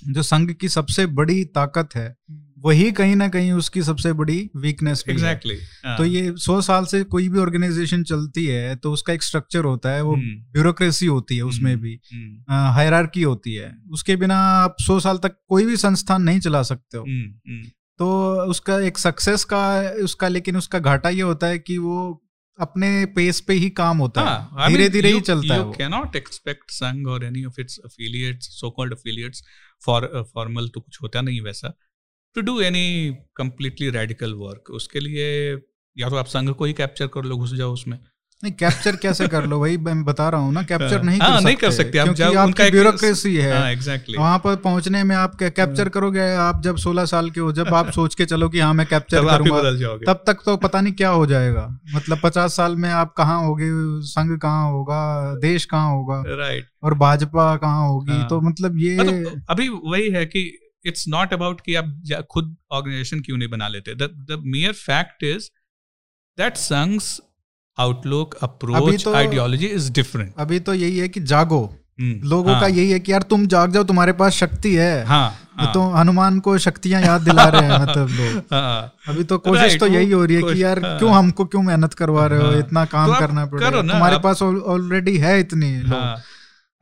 जो संघ की सबसे बड़ी ताकत है वही कहीं ना कहीं उसकी सबसे बड़ी वीकनेस भी exactly. है तो ये सौ साल से कोई भी ऑर्गेनाइजेशन चलती है तो उसका एक स्ट्रक्चर होता है वो ब्यूरोक्रेसी hmm. होती है उसमें hmm. भी हायरार्की hmm. होती है उसके बिना आप सौ साल तक कोई भी संस्थान नहीं चला सकते हो तो उसका एक सक्सेस का उसका लेकिन उसका घाटा ये होता है कि वो अपने पेस पे ही काम होता है धीरे धीरे ही चलता है you can not expect Sangh और any of its affiliates so called affiliates for, formal तो कुछ होता नहीं वैसा। To do any completely radical work उसके लिए या तो आप संघ को ही कैप्चर कर लो घुस जाओ उसमें। नहीं कैप्चर कैसे कर लो वही मैं बता रहा हूँ ना कैप्चर हाँ। नहीं कर सकते नहीं कर सकते आप क्योंकि आपकी ब्यूरोक्रेसी है। हाँ, exactly. वहाँ पर पहुँचने में आप कैप्चर हाँ। करोगे? आप जब 16 साल के हो जब आप सोच के चलो कि हाँ मैं कैप्चर करूँगा तब तक तो पता नहीं क्या हो जाएगा। मतलब पचास साल में आप कहाँ होगे? संघ कहाँ होगा? देश कहाँ होगा? राइट और भाजपा कहाँ होगी? तो मतलब ये मतलब अभी वही है कि इट्स नॉट अबाउट कि आप खुद ऑर्गेनाइजेशन क्यों नहीं बना लेते? The mere fact is that Sangh's outlook approach ideology is different अभी तो यही है कि जागो। हम्म, लोगों हाँ, का यही है कि यार तुम जाग जाओ तुम्हारे पास शक्ति है। हाँ, हाँ, तो हनुमान को शक्तियाँ याद दिला रहे हैं मतलब लोग। हाँ, अभी तो कोशिश तो यही हो रही है कि यार हाँ, क्यों हमको क्यों मेहनत करवा रहे हो? हाँ, इतना काम तो करना पड़ेगा। तुम्हारे आप, पास ऑलरेडी है इतनी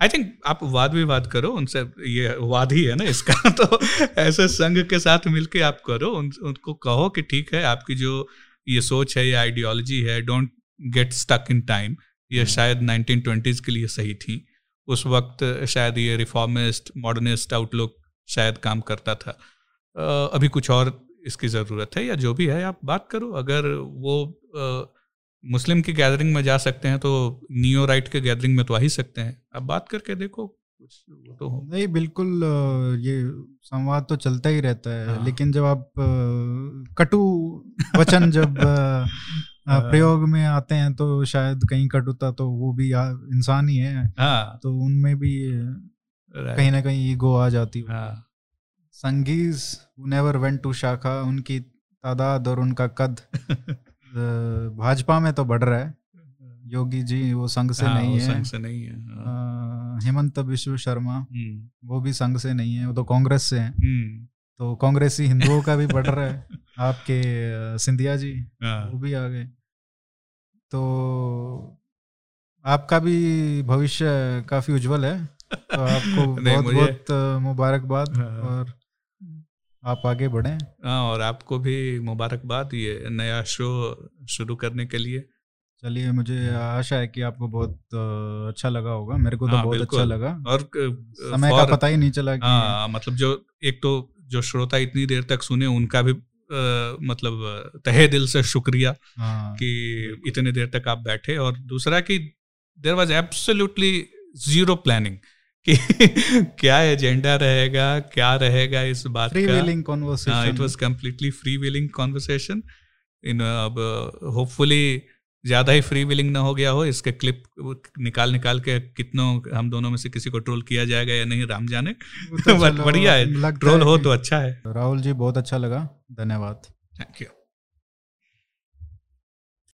आई थिंक आप वाद विवाद करो उनसे ये वाद ही है ना इसका। तो ऐसे संघ के साथ मिलके आप करो उन, उनको कहो कि ठीक है आपकी जो ये सोच है ये आइडियोलॉजी है don't get stuck in time ये hmm. शायद नाइनटीन ट्वेंटीज़ के लिए सही थी उस वक्त शायद ये रिफॉर्मिस्ट मॉडर्निस्ट आउटलुक शायद काम करता था अभी कुछ और इसकी ज़रूरत है या जो भी है आप बात करो अगर वो मुस्लिम की गैदरिंग में जा सकते हैं तो नियो राइट के गैदरिंग में तो आ ही सकते हैं आप बात करके देखो कुछ तो हो नहीं बिल्कुल ये संवाद तो चलता ही रहता है हाँ। लेकिन जब आप कटु वचन जब। प्रयोग में आते हैं तो शायद कहीं कटुता तो वो भी इंसान ही है हाँ। तो उनमें भी कहीं ना कहीं ईगो आ जाती है हाँ। संगीज नेवर वेंट टू शाखा उनकी तादाद और उनका कद भाजपा में तो बढ़ रहा है योगी जी वो संघ से, हाँ, नहीं, है संघ से नहीं है हाँ। हेमंत विश्व शर्मा हम्म। वो भी संघ से नहीं है वो तो कांग्रेस से है हम्म। तो कांग्रेसी हिंदुओं का भी बढ़ रहा है। आपके सिंधिया जी हाँ। वो भी आ गए। तो आपका भी भविष्य काफ़ी उज्जवल है। तो आपको बहुत बहुत मुबारकबाद हाँ। और आप आगे बढ़े। हाँ और आपको भी मुबारकबाद ये नया शो शुरू करने के लिए। चलिए मुझे आशा है कि आपको बहुत अच्छा लगा होगा। मेरे को तो हाँ, बहुत अच्छा लगा। और समय का पता ही नहीं चला कि हाँ, मतलब जो एक तो जो श्रोता इतनी देर तक सुने उनका भी आ, मतलब तहे दिल से शुक्रिया हाँ, कि इतने देर तक आप बैठे। और दूसरा कि there was absolutely zero planning कि क्या एजेंडा रहेगा क्या रहेगा इस बात wheeling conversation it was completely free wheeling conversation in अब होपफुली ज़्यादा ही फ्री विलिंग ना हो गया हो इसके क्लिप निकाल निकाल के कितनों हम दोनों में से किसी को ट्रोल किया जाएगा या नहीं राम जाने। तो बढ़िया है ट्रोल हो तो अच्छा है। राहुल जी बहुत अच्छा लगा धन्यवाद। Thank you